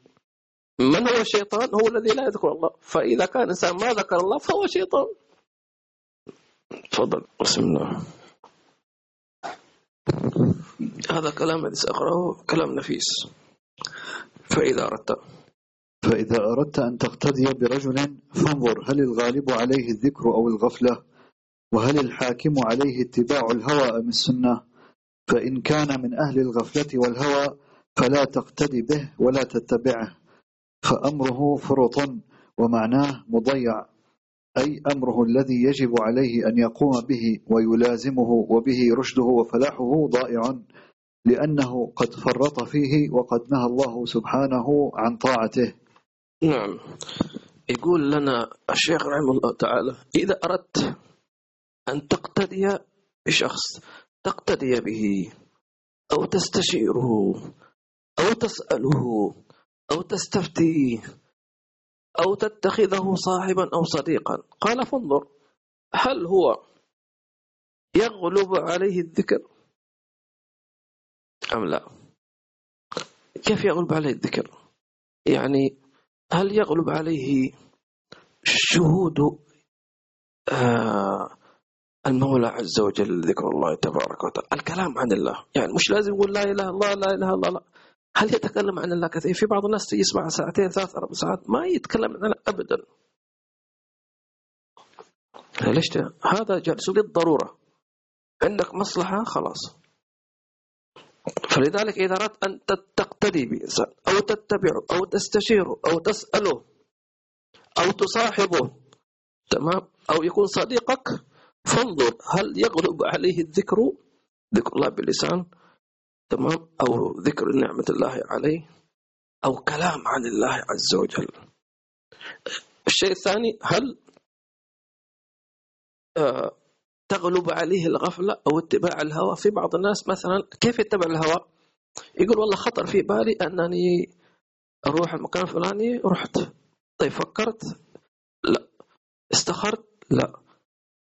من هو الشيطان؟ هو الذي لا يذكر الله. فإذا كان إنسان ما ذكر الله فهو شيطان. تفضل بسم الله. هذا كلام الذي سأقرأه كلام نفيس. فإذا أردت. فإذا أردت أن تقتدي برجل فانظر هل الغالب عليه الذكر أو الغفلة؟ وهل الحاكم عليه اتباع الهوى أم السنة؟ فإن كان من أهل الغفلة والهوى فلا تقتدي به ولا تتبعه فأمره فرط ومعناه مضيع أي أمره الذي يجب عليه أن يقوم به ويلازمه وبه رشده وفلاحه ضائع لأنه قد فرط فيه وقد نهى الله سبحانه عن طاعته. نعم. يقول لنا الشيخ رحمه الله تعالى إذا أردت أن تقتدي بشخص تقتدي به أو تستشيره أو تسأله أو تستفتيه أو تتخذه صاحبا أو صديقا. قال فانظر هل هو يغلب عليه الذكر أم لا؟ كيف يغلب عليه الذكر؟ يعني هل يغلب عليه شهود آه المولى عز وجل ذكر الله تبارك وتعالى. الكلام عن الله. يعني مش لازم يقول لا إله إلا الله لا إله إلا الله لا. هل يتكلم عن الله كثير؟ في بعض الناس يسمع ساعتين ثلاث أربع ساعات ما يتكلم عن الله أبدا. ليش؟ هذا جالس للضرورة. عندك مصلحة خلاص. فلذلك إذا أردت أن تقتدي بإنسان أو تتبعه أو تستشيره أو تسأله أو تصاحبه تمام؟ أو يكون صديقك فانظر هل يغلب عليه الذكر ذكر الله باللسان؟ تمام؟ أو ذكر نعمة الله عليه؟ أو كلام عن الله عز وجل؟ الشيء الثاني هل آه تغلب عليه الغفلة أو اتباع الهوى؟ في بعض الناس مثلا كيف يتبع الهوى؟ يقول والله خطر في بالي أنني أروح المكان الفلاني رحت. طيب فكرت؟ لا. استخرت؟ لا.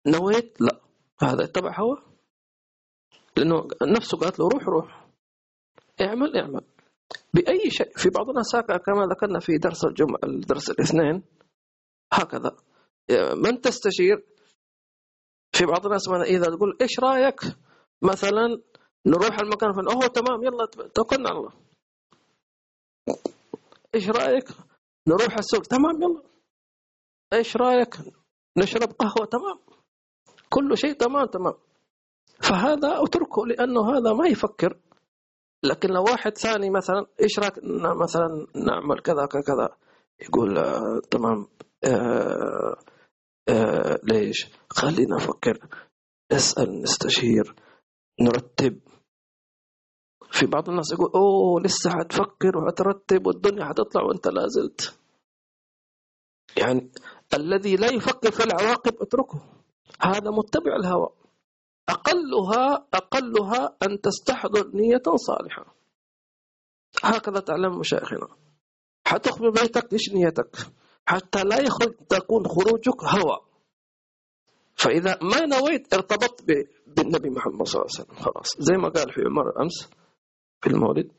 نويت؟ لا. هذا اتبع هوى لأنه نفسه قالت له روح روح. اعمل اعمل. بأي شيء. في بعض الناس كما ذكرنا في درس الجمعة الدرس الاثنين. هكذا. من تستشير؟ في بعض الناس إذا تقول إيش رأيك؟ مثلا نروح المكان فلان. أوه تمام يلا توكلنا على الله. إيش رأيك؟ نروح السوق. تمام يلا. إيش رأيك؟ نشرب قهوة. تمام. كل شيء تمام تمام. فهذا أتركه لأنه هذا ما يفكر. لكن لو واحد ثاني مثلا إيش رأيك مثلا نعمل كذا كذا؟ يقول آه تمام آه آه ليش؟ خلينا نفكر. نسأل نستشير نرتب. في بعض الناس يقول أوه لسه حتفكر وحترتب والدنيا حتطلع وأنت لا زلت. يعني الذي لا يفكر في العواقب أتركه. هذا متبع الهوى. أقلها أقلها أن تستحضر نية صالحة. هكذا تعلم مشايخنا. حتخرج بيتك ليش نيتك؟ حتى لا يخرج تكون خروجك هوى. فإذا ما نويت ارتبطت بالنبي محمد صلى الله عليه وسلم. خلاص. زي ما قال في عمر أمس في المولد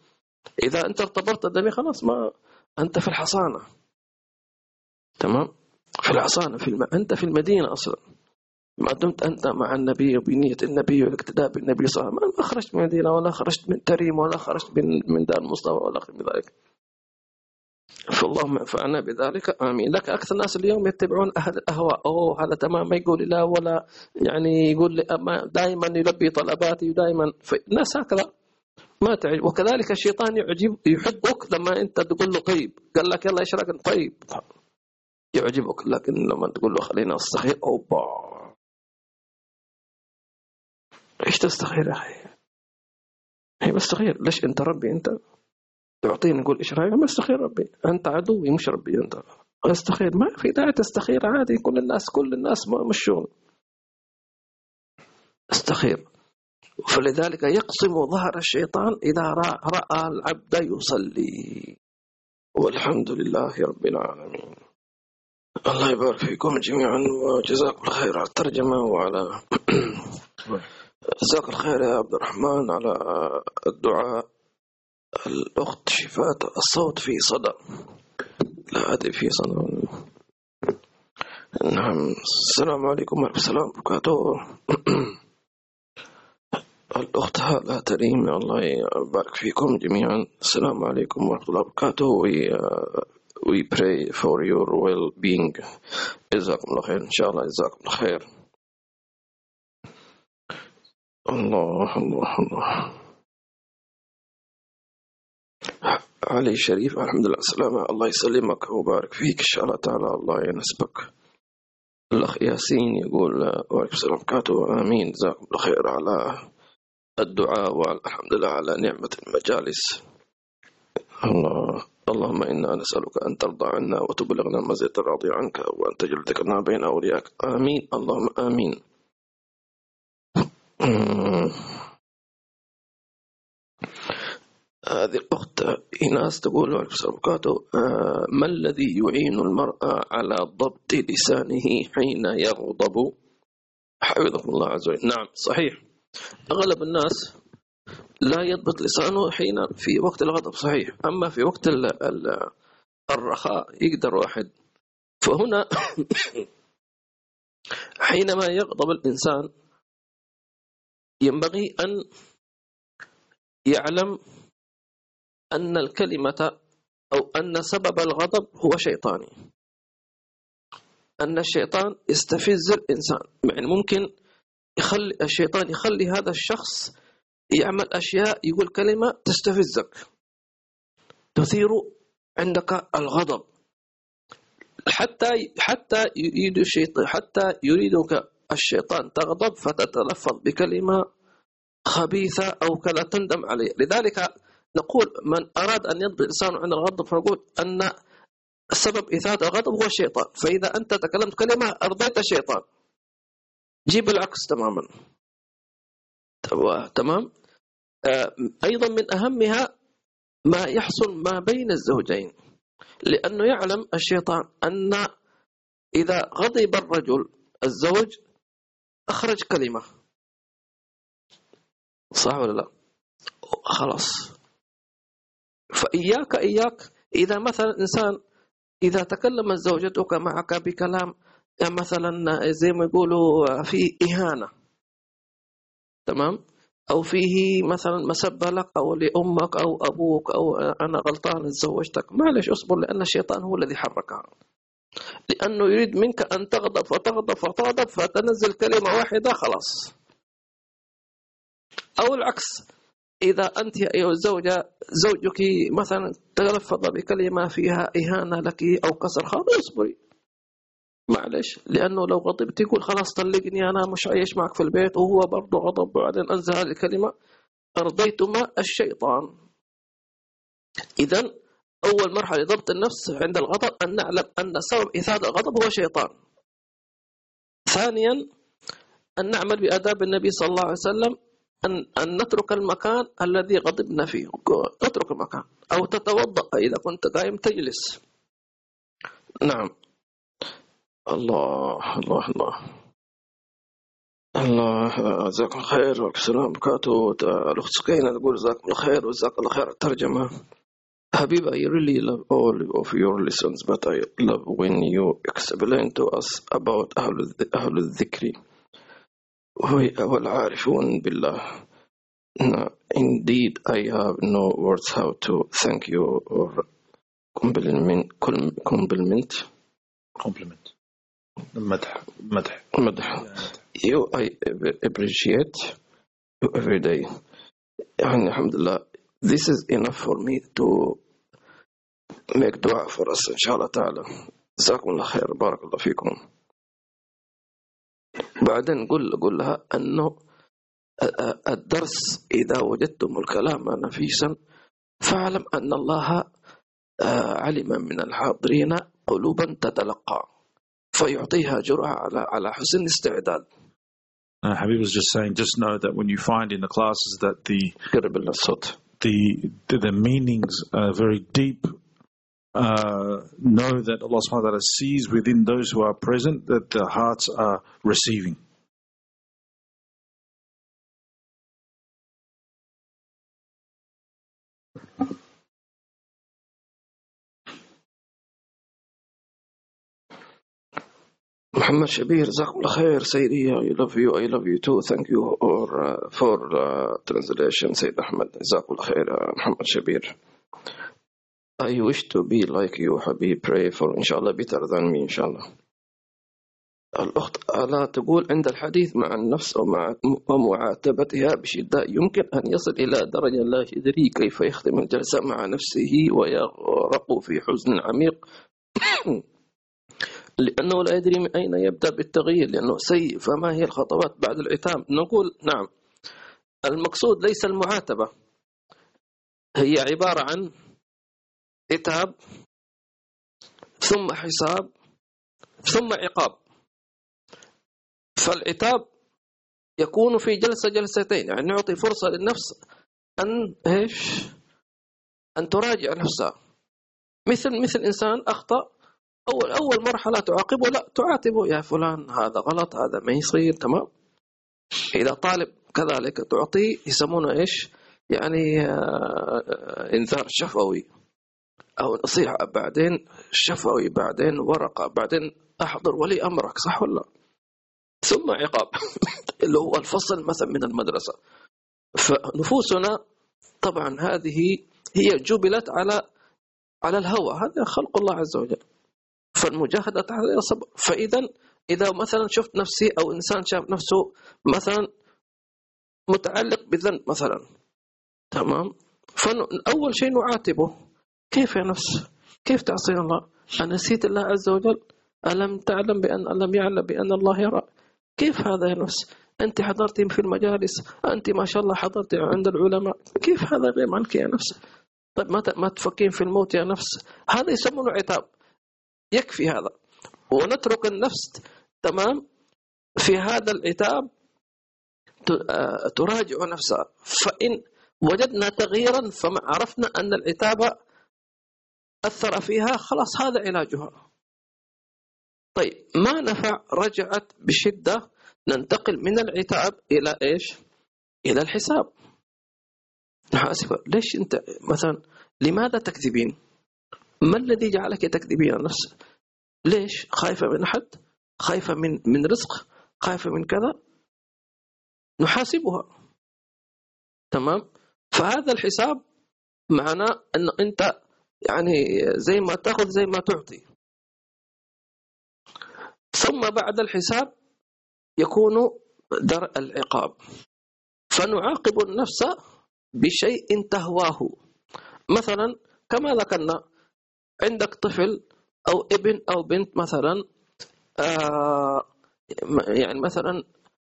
إذا أنت ارتبطت بالنبي خلاص ما أنت في الحصانة. تمام؟ في الحصانة في الم... أنت في المدينة أصلا. ما دمت أنت مع النبي وبنية النبي والاقتداء بالنبي صلى الله عليه وسلم. ما خرجت من المدينة ولا خرجت من تريم ولا خرجت من دار مصطفى ولا من ذلك. فاللهم انفعنا بذلك. آمين. لك أكثر الناس اليوم يتبعون أهل الأهواء. أوه هذا تمام. ما يقول لا ولا يعني يقول دائما يلبي طلباتي ودائما. الناس هكذا ما تعجب وكذلك الشيطان يعجب يحبك لما أنت تقول له طيب. قال لك يلا إيش رايك؟ طيب. يعجبك لكن لما تقول له خلينا نستخير أوبا. تستخير يا أخي؟ هي بس تغير ليش أنت ربي؟ أنت تعطيني نقول إيش رأيك؟ ما استخير ربي. أنت عدوي مش ربي أنت. استخير ما في داعي تستخير عادي. كل الناس كل الناس مش شغل. استخير فلذلك يقسم ظهر الشيطان إذا رأى العبد يصلي. والحمد لله رب العالمين. الله يبارك فيكم جميعا وجزاكم الخير على الترجمة وعلى جزاك الخير يا عبد الرحمن على الدعاء. الأخت شفاة الصوت في صدى لا أدري في صدى نعم. السلام عليكم ورحمة الله وبركاته. الأخت هالة تريم الله يبارك فيكم جميعا. السلام عليكم ورحمة الله وبركاته. We, uh, we pray for your well-being. جزاكم الله خير. إن شاء الله جزاكم الله خير. الله الله الله. علي شريف الحمد لله السلامة الله يسلمك ويبارك فيك إن شاء الله تعالى الله ينسبك الأخ ياسين يقول وعليكم السلام وبركاته. آمين جزاكم الله خير على الدعاء والحمد لله على نعمة المجالس. الله اللهم إنا نسألك أن ترضى عنا وتبلغنا مزيد الراضي عنك وأن تجعل ذكرنا بين أولياءك آمين اللهم آمين. هذه الأخت إيناس تقول آه، ما الذي يعين المرأة على ضبط لسانه حين يغضب؟ حفظكم الله عز وجل. نعم صحيح. أغلب الناس لا يضبط لسانه حين في وقت الغضب صحيح. أما في وقت الرخاء يقدر واحد. فهنا حينما يغضب الإنسان ينبغي أن يعلم أن الكلمة أو أن سبب الغضب هو شيطاني. أن الشيطان يستفز الإنسان. يعني ممكن يخلي الشيطان يخلي هذا الشخص يعمل أشياء يقول كلمة تستفزك. تثير عندك الغضب. حتى حتى يريد الشيطان حتى يريدك الشيطان تغضب فتتلفظ بكلمة خبيثة أو كلا تندم عليه. لذلك نقول من أراد أن يضبط لسانه عند الغضب فنقول أن سبب إثارة الغضب هو الشيطان. فإذا أنت تكلمت كلمة أرضيت الشيطان. جيب العكس تماما. تمام؟ آه، أيضا من أهمها ما يحصل ما بين الزوجين. لأنه يعلم الشيطان أن إذا غضب الرجل الزوج أخرج كلمة. صح ولا لا؟ خلاص. فإياك إياك إذا مثلا إنسان إذا تكلمت زوجتك معك بكلام مثلا زي ما يقولوا في إهانة. تمام؟ أو فيه مثلا مسبة لك أو لأمك أو أبوك أو أنا غلطان تزوجتك. معلش اصبر لأن الشيطان هو الذي حركها. لأنه يريد منك أن تغضب فتغضب فتغضب فتنزل كلمة واحدة خلاص. أو العكس إذا أنت أيها الزوجة زوجك مثلا تلفظ بكلمة فيها إهانة لك أو كسر خاطر اصبري. معلش لأنه لو غضبت يقول خلاص طلقني أنا مش عايش معك في البيت وهو برضه غضب وبعدين أنزل هذه الكلمة. أرضيتما الشيطان. إذا أول مرحلة لضبط النفس عند الغضب أن نعلم أن سبب إثارة الغضب هو شيطان ثانيا أن نعمل بآداب النبي صلى الله عليه وسلم أن, أن نترك المكان الذي غضبنا فيه. اترك المكان أو تتوضأ إذا كنت قائم تجلس. نعم. الله الله الله. الله جزاكم الخير والسلام. وبركاته الأخت سكينة تقول جزاكم الله خير وجزاك الله خير. الترجمة Habib, I really love all of your lessons, but I love when you explain to us about أهل أهل الذكر والعارفون بالله. Indeed, I have no words how to thank you or compliment. compliment. compliment. مدح مدح مدح you I appreciate you every day يعني الحمد لله this is enough for me to dua for us إن شاء الله تعالى. جزاكم الله خير. بارك الله فيكم. بعدين نقول قول لها أنه الدرس إذا وجدتم الكلام نفيسا فاعلم أن الله آه، علم من الحاضرين قلوبا تتلقى فيعطيها جرعة على على حسن استعداد Uh, Habib was just saying, just know that when you find in the classes that the the, the meanings are very deep, uh, know that Allah subhanahu wa ta'ala sees within those who are present that the hearts are receiving. Muhammad Shabir, Jazakumullah khair, Sayyidi, I love you, I love you too. Thank you for, uh, for uh, translation, Sayyid Ahmed, Jazakumullah khair, uh, Muhammad Shabir. I wish to be like you حبيب pray for إن شاء الله better than me إن شاء الله الأخت ألا تقول عند الحديث مع النفس ومع ومعاتبتها بشدة. يمكن أن يصل إلى درجة لا يدري كيف يختم الجلسة مع نفسه ويغرق في حزن عميق. لأنه لا يدري من أين يبدأ بالتغيير لأنه سيء. فما هي الخطوات بعد العتاب؟ نقول نعم. المقصود ليس المعاتبة هي عبارة عن عتاب ثم حساب ثم عقاب. فالعتاب يكون في جلسة جلستين يعني نعطي فرصة للنفس أن إيش؟ أن تراجع نفسها. مثل مثل إنسان أخطأ أول أول مرحلة تعاقبه لا تعاتبه يا فلان هذا غلط هذا ما يصير تمام؟ إذا طالب كذلك تعطيه يسمونه إيش؟ يعني آه، إنذار شفوي. أو نصيحة بعدين شفوي بعدين ورقة بعدين أحضر ولي أمرك صح ولا لا؟ ثم عقاب. اللي هو الفصل مثلا من المدرسة. فنفوسنا طبعا هذه هي جبلت على على الهوى. هذا خلق الله عز وجل. فالمجاهدة إلى صبر. فإذا إذا مثلا شفت نفسي أو إنسان شاف نفسه مثلا متعلق بذنب مثلا تمام؟ فأول شيء نعاتبه. كيف يا نفس؟ كيف تعصي الله؟ أنسيت الله عز وجل؟ ألم تعلم بأن ألم يعلم بأن الله يرى؟ كيف هذا يا نفس؟ أنت حضرتي في المجالس أنت ما شاء الله حضرتي عند العلماء. كيف هذا غير عنك يا نفس؟ طيب ما ما تفكين في الموت يا نفس؟ هذا يسمونه عتاب. يكفي هذا. ونترك النفس تمام؟ في هذا العتاب آه، تراجع نفسها. فإن وجدنا تغييرا فعرفنا أن العتاب أثر فيها خلاص هذا علاجها. طيب ما نفع رجعت بشدة ننتقل من العتاب إلى إيش؟ إلى الحساب. نحاسبها ليش أنت مثلا لماذا تكذبين؟ ما الذي جعلك تكذبين النفس ليش؟ خايفة من أحد؟ خايفة من من رزق؟ خايفة من كذا؟ نحاسبها. تمام؟ فهذا الحساب معناه أن أنت يعني زي ما تأخذ زي ما تعطي. ثم بعد الحساب يكون درء العقاب. فنعاقب النفس بشيء تهواه. مثلا كما ذكرنا عندك طفل أو ابن أو بنت مثلا آه يعني مثلا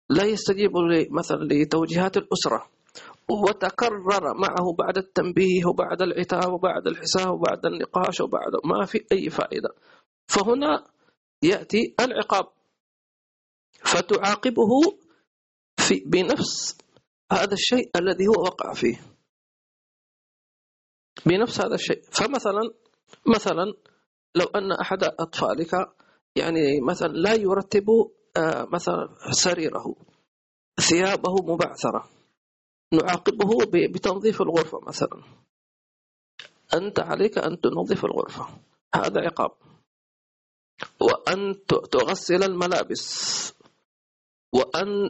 لا يستجيب مثلا لتوجيهات الأسرة. وتكرر معه بعد التنبيه وبعد العتاب وبعد الحساب وبعد النقاش وبعد ما في أي فائدة. فهنا يأتي العقاب. فتعاقبه في بنفس هذا الشيء الذي هو وقع فيه. بنفس هذا الشيء. فمثلا مثلا لو أن أحد أطفالك يعني مثلا لا يرتب آه، مثلا سريره ثيابه مبعثرة. نعاقبه بتنظيف الغرفة مثلا. أنت عليك أن تنظف الغرفة. هذا عقاب. وأن تغسل الملابس. وأن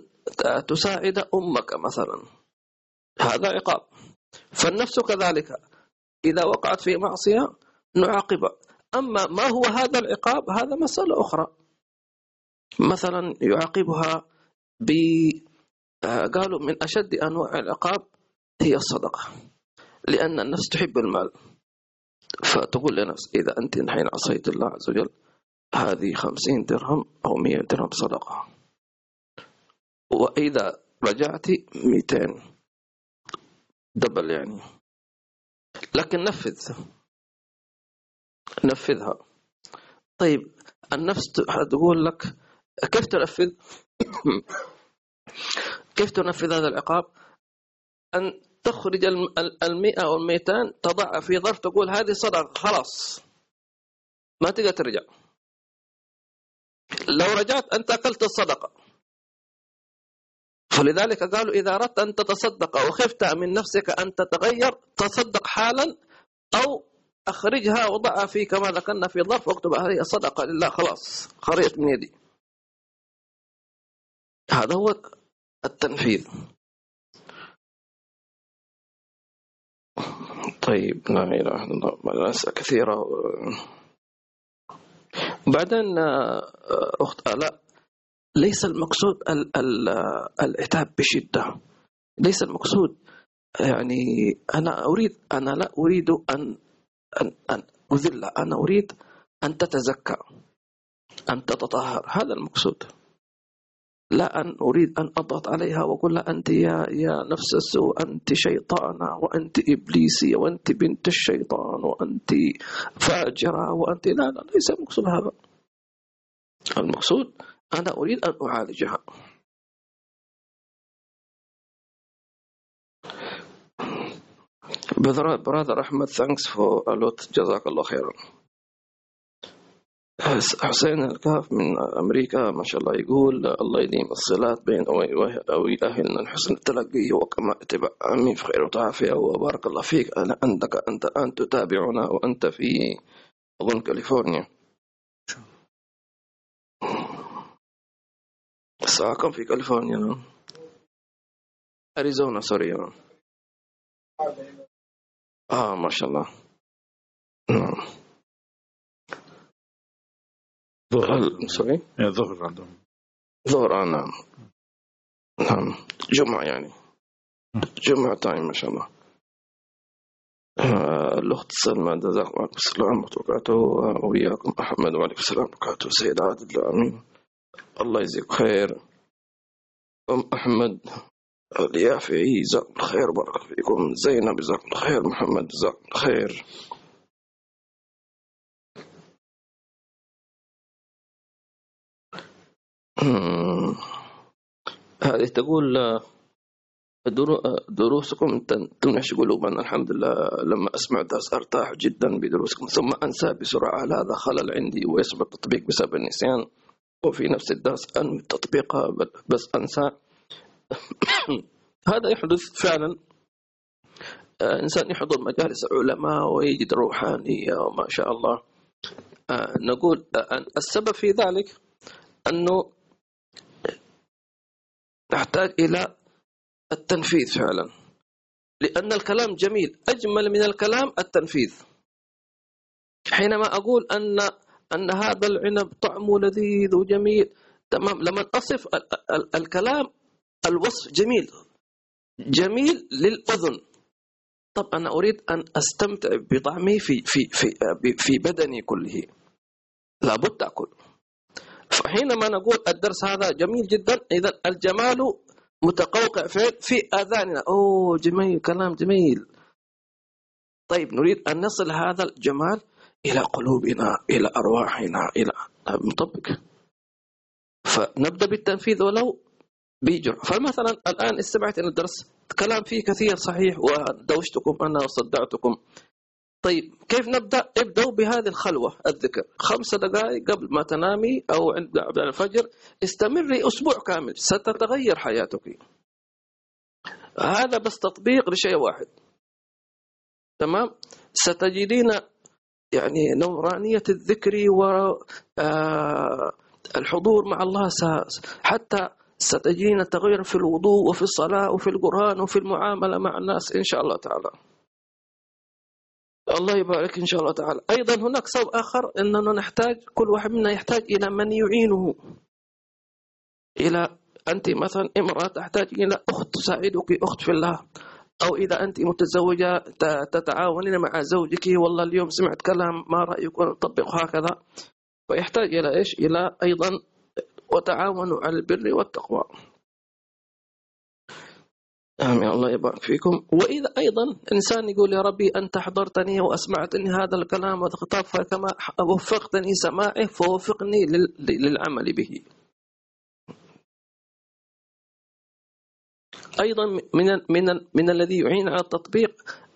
تساعد أمك مثلا. هذا عقاب. فالنفس كذلك. إذا وقعت في معصية نعاقبها أما ما هو هذا العقاب هذا مسألة أخرى. مثلا يعاقبها ب قالوا من أشد أنواع العقاب هي الصدقة لأن النفس تحب المال. فتقول لنفس إذا أنت حين عصيت الله عز وجل هذه خمسين درهم أو مئة درهم صدقة. وإذا رجعت مئتين. دبل يعني. لكن نفذ. نفذها. طيب النفس تقول لك كيف تنفذ؟ كيف تنفذ هذا العقاب؟ أن تخرج المئة أو المئتان تضعها في ظرف تقول هذه صدقة خلاص. ما تقدر ترجع. لو رجعت أنت أكلت الصدقة. فلذلك قالوا إذا أردت أن تتصدق وخفت من نفسك أن تتغير تصدق حالا أو أخرجها وضعها في كما ذكرنا في ظرف واكتب هذه صدقة لله خلاص خرجت من يدي. هذا هو التنفيذ. طيب لا إله إلا الله الأسئلة كثيرة بعدين أخت آلاء ليس المقصود ال ال العتاب بشدة. ليس المقصود يعني أنا أريد أنا لا أريد أن أن أن أذل أنا أريد أن تتزكى أن تتطهر. هذا المقصود. لا أن أريد أن أضغط عليها وأقول لها أنت يا يا نفس السوء أنت شيطانة وأنت إبليسية وأنت بنت الشيطان وأنت فاجرة وأنت لا لا ليس المقصود هذا المقصود أنا أريد أن أعالجها Brother Ahmed, thanks for a lot. الله خيرا. حسين الكاف من أمريكا ما شاء الله يقول الله يديم الصلات بين أهلنا الحسن التلقي وكما اتباع أمين في خير وعافية وبارك الله فيك. أنا عندك أنت أن تتابعنا وأنت في أظن كاليفورنيا. الساعة كم في كاليفورنيا أريزونا sorry. آه ما شاء الله. نعم. ظهر sorry؟ ظهر عندهم. ظهر آه نعم. نعم. جمعة يعني. جمعة time ما شاء الله. آه، الأخت سلمى جزاكم الله السلام وبركاته. وياكم أحمد وعليكم السلام. وبركاته سيد عادل آمين الله يجزيك خير. أم أحمد اليافعي جزاكم الخير بارك فيكم. زينب جزاكم الخير محمد جزاكم الخير هذه تقول دروسكم تنعش قلوبنا الحمد لله لما أسمع درس أرتاح جدا بدروسكم ثم أنسى بسرعة هذا خلل عندي ويصبح التطبيق بسبب النسيان؟ وفي نفس الدرس أنوي التطبيق بس أنسى. هذا يحدث فعلا. إنسان يحضر مجالس علماء ويجد روحانية وما شاء الله. نقول السبب في ذلك أنه تحتاج إلى التنفيذ فعلا. لأن الكلام جميل. أجمل من الكلام التنفيذ. حينما أقول أن أن هذا العنب طعمه لذيذ وجميل تمام. لما أصف الكلام الوصف جميل. جميل للأذن. طب أنا أريد أن أستمتع بطعمه في في في في بدني كله. لابد تأكل فحينما نقول الدرس هذا جميل جدا إذا الجمال متقوقع في في آذاننا. أوه جميل كلام جميل. طيب نريد أن نصل هذا الجمال إلى قلوبنا إلى أرواحنا إلى نطبق فنبدأ بالتنفيذ ولو بيجر فمثلا الآن استمعت إلى الدرس كلام فيه كثير صحيح ودوشتكم أنا وصدعتكم. طيب كيف نبدأ؟ ابدأوا بهذه الخلوة الذكر. خمس دقائق قبل ما تنامي أو عند الفجر. استمري أسبوع كامل ستتغير حياتك. هذا بس تطبيق لشيء واحد. تمام؟ ستجدين يعني نورانية الذكر والحضور مع الله حتى ستجدين تغير في الوضوء وفي الصلاة وفي القرآن وفي المعاملة مع الناس إن شاء الله تعالى. الله يبارك إن شاء الله تعالى. أيضا هناك سبب آخر أننا نحتاج كل واحد منا يحتاج إلى من يعينه. إلى أنت مثلا امرأة تحتاج إلى أخت تساعدك أخت في الله. أو إذا أنت متزوجة تتعاونين مع زوجك والله اليوم سمعت كلام ما رأيك نطبق هكذا. فيحتاج إلى إيش؟ إلى أيضا وتعاونوا على البر والتقوى. آمين الله يبارك فيكم. وإذا أيضا إنسان يقول يا ربي أنت حضرتني وأسمعتني هذا الكلام والخطاب فكما وفقتني سماعه فوفقني لل- للعمل به. أيضا من من من الذي يعين على التطبيق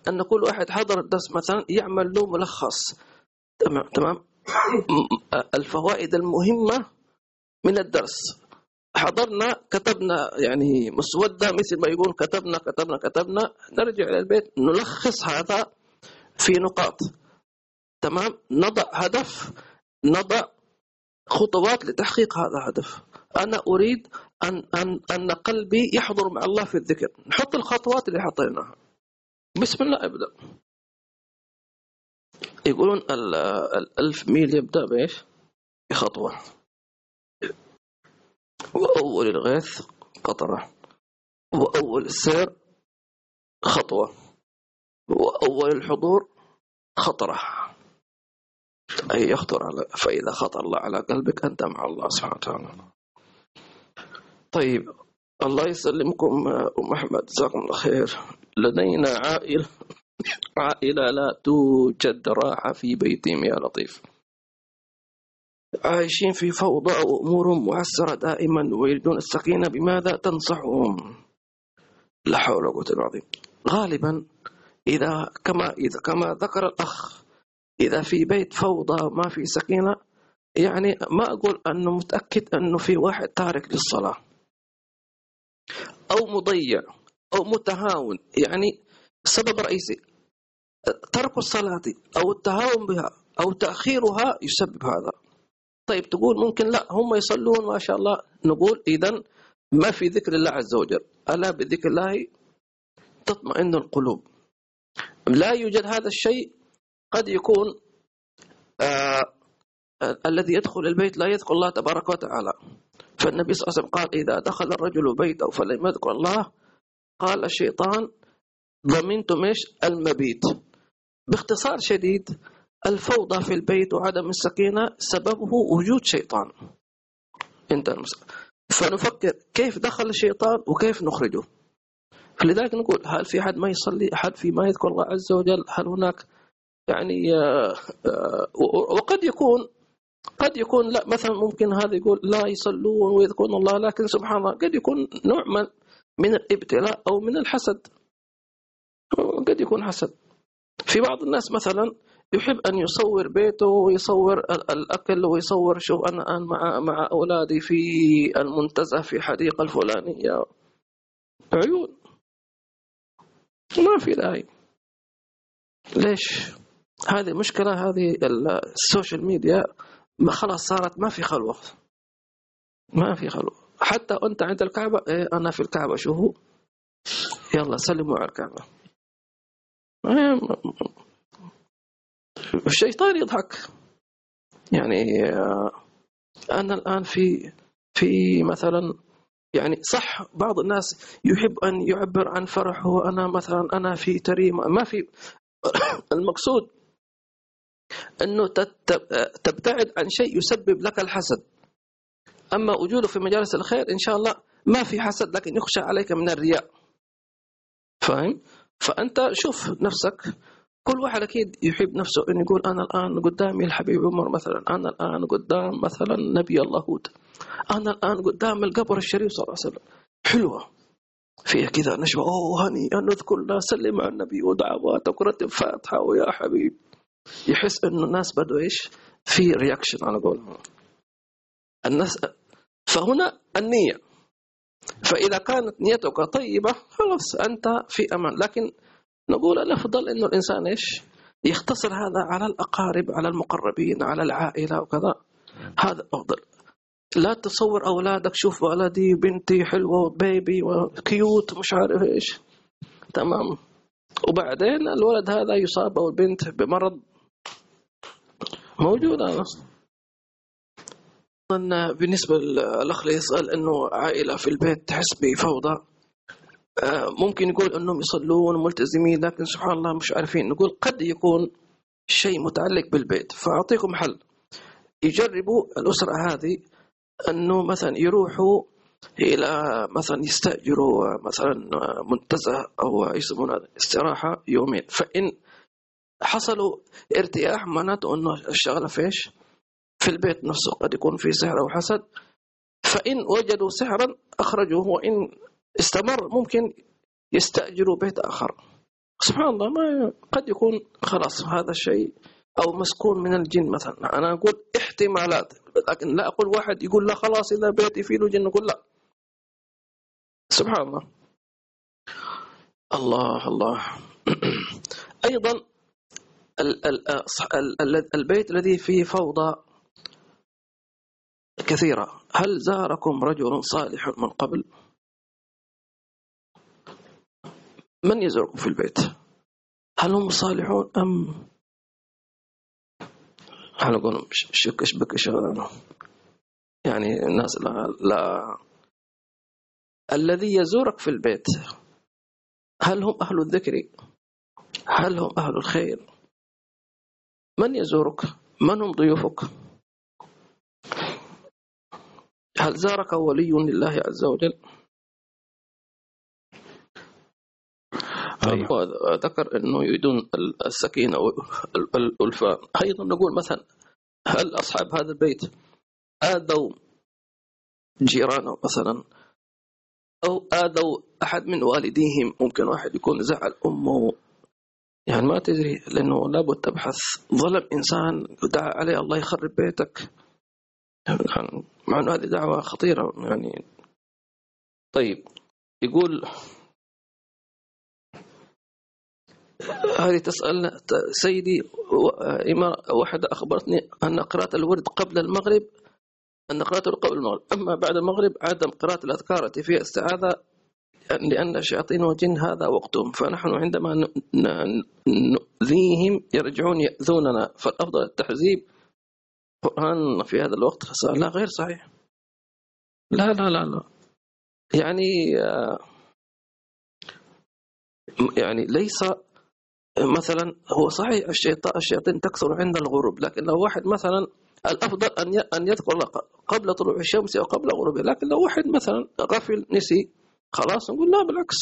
أن كل واحد حضر الدرس مثلا يعمل له ملخص. تمام تمام. الفوائد المهمة من الدرس. حضرنا كتبنا يعني مسودة مثل ما يقول كتبنا كتبنا كتبنا. نرجع إلى البيت نلخص هذا في نقاط. تمام؟ نضع هدف نضع خطوات لتحقيق هذا الهدف. أنا أريد أن أن أن قلبي يحضر مع الله في الذكر. نحط الخطوات اللي حطيناها. بسم الله ابدأ. يقولون ال- الألف ميل يبدأ بإيش؟ بخطوة. وأول الغيث قطرة وأول السير خطوة وأول الحضور خطرة. أي يخطر على فإذا خطر الله على قلبك أنت مع الله سبحانه وتعالى. طيب الله يسلمكم أم أحمد جزاكم الله خير. لدينا عائلة عائلة لا توجد راحة في بيتهم يا لطيف. عايشين في فوضى وأمورهم معسرة دائما ويريدون السكينة. بماذا تنصحهم؟ لا حول ولا قوة إلا بالله. غالبا إذا كما إذا كما ذكر الأخ إذا في بيت فوضى ما في سكينة يعني ما أقول أنه متأكد أنه في واحد تارك للصلاة. أو مضيع أو متهاون. يعني السبب الرئيسي ترك الصلاة أو التهاون بها أو تأخيرها يسبب هذا. طيب تقول ممكن لا هم يصلون ما شاء الله. نقول إذا ما في ذكر الله عز وجل. ألا بذكر الله تطمئن القلوب. لا يوجد هذا الشيء قد يكون آه الذي يدخل البيت لا يذكر الله تبارك وتعالى. فالنبي صلى الله عليه وسلم قال إذا دخل الرجل بيته فلم يذكر الله قال الشيطان ضمنتم إيش؟ المبيت. باختصار شديد الفوضى في البيت وعدم السكينة سببه وجود شيطان. انت. فنفكر كيف دخل الشيطان وكيف نخرجه. فلذلك نقول هل في حد ما يصلي؟ أحد في ما يذكر الله عز وجل؟ هل هناك يعني آه، آه، وقد يكون قد يكون لا مثلا ممكن هذا يقول لا يصلون ويذكرون الله لكن سبحان الله قد يكون نوع من من الابتلاء أو من الحسد. قد يكون حسد. في بعض الناس مثلا يحب أن يصور بيته ويصور ال- الأكل ويصور شوف أنا الآن مع مع أولادي في المنتزه في حديقة الفلانية. عيون. ما في داعي. ليش؟ هذه مشكلة هذه ال- السوشيال ميديا ما خلاص صارت ما في خلوة. ما في خلوة. حتى أنت عند الكعبة إيه أنا في الكعبة شوفوا يلا سلموا على الكعبة. الشيطان يضحك. يعني آه، أنا الآن في في مثلا يعني صح بعض الناس يحب أن يعبر عن فرحه أنا مثلا أنا في تريمة ما في المقصود تت- تبتعد عن شيء يسبب لك الحسد. أما وجوده في مجالس الخير إن شاء الله ما في حسد لكن يخشى عليك من الرياء. فاهم؟ فأنت شوف نفسك. كل واحد أكيد يحب نفسه أن يقول أنا الآن قدامي الحبيب عمر مثلا أنا الآن قدام مثلا نبي الله هود أنا الآن قدام القبر الشريف صلى الله عليه وسلم. حلوة. فيها كذا نشوة. أوه هني أن الله سلم على النبي ودعواتك ورتب فاتحة ويا حبيب. يحس أنه الناس بدوا إيش؟ في رياكشن على قولهم. الناس فهنا النية. فإذا كانت نيتك طيبة خلاص أنت في أمان. لكن نقول الأفضل أنه الإنسان إيش؟ يختصر هذا على الأقارب على المقربين على العائلة وكذا. هذا أفضل. لا تصور أولادك شوف ولدي بنتي حلوة بيبي وكيوت مش عارف إيش. تمام. وبعدين الولد هذا يصاب أو البنت بمرض موجود. هذا بالنسبة للأخ اللي يسأل أنه عائلة في البيت تحس بفوضى. ممكن يقول أنهم يصلون ملتزمين لكن سبحان الله مش عارفين. نقول قد يكون شيء متعلق بالبيت. فأعطيكم حل. يجربوا الأسرة هذه أنه مثلا يروحوا إلى مثلا يستأجروا مثلا منتزه أو يسمونه استراحة يومين. فإن حصلوا ارتياح معناته أنه الشغلة فيش. في البيت نفسه قد يكون في سحر أو حسد. فإن وجدوا سحرا أخرجوه. وإن استمر ممكن يستأجروا بيت آخر. سبحان الله ما قد يكون خلاص هذا الشيء أو مسكون من الجن مثلا. أنا أقول احتمالات لكن لا أقول واحد يقول لا خلاص إذا بيتي فيه له جن أقول لا. سبحان الله. الله الله. أيضا البيت الذي فيه فوضى كثيرة. هل زاركم رجل صالح من قبل؟ من يزوركم في البيت؟ هل هم صالحون أم؟ هل نقول شك بك يعني الناس لا, لا. الذي يزورك في البيت هل هم أهل الذكر؟ هل هم أهل الخير؟ من يزورك؟ من هم ضيوفك؟ هل زارك ولي لله عز وجل؟ طيب. ذكر إنه يريدون السكينة والالفان أيضا نقول مثلا هل أصحاب هذا البيت آذوا جيرانه مثلا؟ أو آذوا أحد من والديهم؟ ممكن واحد يكون زعل أمه. يعني ما تدري لأنه لابد تبحث. ظلم إنسان دعا عليه الله يخرب بيتك. يعني مع إنه هذه دعوة خطيرة يعني. طيب يقول هذه تسأل سيدي واحدة أخبرتني أن قراءة الورد قبل المغرب أن قراءته قبل المغرب أما بعد المغرب عدم قراءة الأذكار التي فيها استعاذة لأن الشياطين والجن هذا وقتهم فنحن عندما نؤذيهم يرجعون يأذوننا فالأفضل التحزيب القرآن في هذا الوقت لا غير صحيح. لا لا لا لا. يعني آه، يعني ليس مثلا هو صحيح الشيطان الشياطين تكثر عند الغروب لكن لو واحد مثلا الأفضل أن أن يذكر قبل طلوع الشمس أو قبل غروبها لكن لو واحد مثلا غفل نسي خلاص نقول لا بالعكس.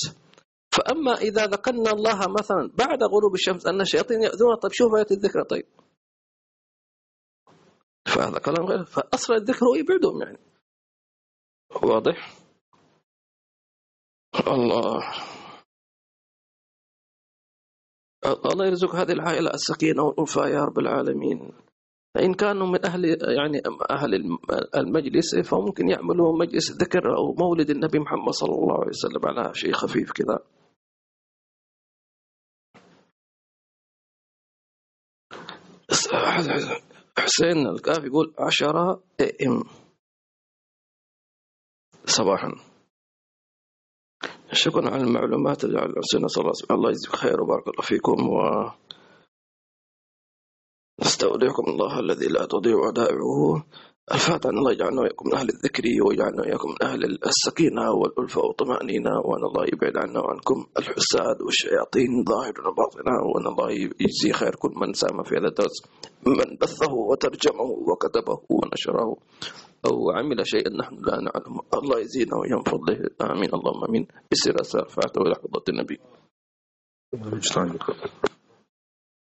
فأما إذا ذكرنا الله مثلا بعد غروب الشمس أن الشياطين يأذون طيب شوف إيه الذكر طيب. فهذا كلام غير فاصل الذكر هو يبعدهم يعني. واضح؟ الله. الله يرزق هذه العائلة السكينة والوفاء يا رب العالمين. فإن كانوا من أهل يعني أهل المجلس فممكن يعملوا مجلس ذكر أو مولد النبي محمد صلى الله عليه وسلم على شيء خفيف كذا. حسين الكاف يقول عشرة أم. صباحا. شكرا على المعلومات اللي على صلى الله الله يجزيك خير وبارك الله فيكم و نستودعكم الله الذي لا تضيع ودائعه الفاتحة أن الله يجعلنا وإياكم من أهل الذكر ويجعلنا وإياكم من أهل السكينة والألفة والطمأنينة وأن الله يبعد عنا وعنكم الحساد والشياطين ظاهرا وباطنا وأن الله يجزي خير كل من ساهم في هذا الدرس من بثه وترجمه وكتبه ونشره. أو عمل شيئا نحن لا نعلم. الله يزيدنا ويوم فضله آمين. اللهم آمين. بسر إلى حضرة النبي.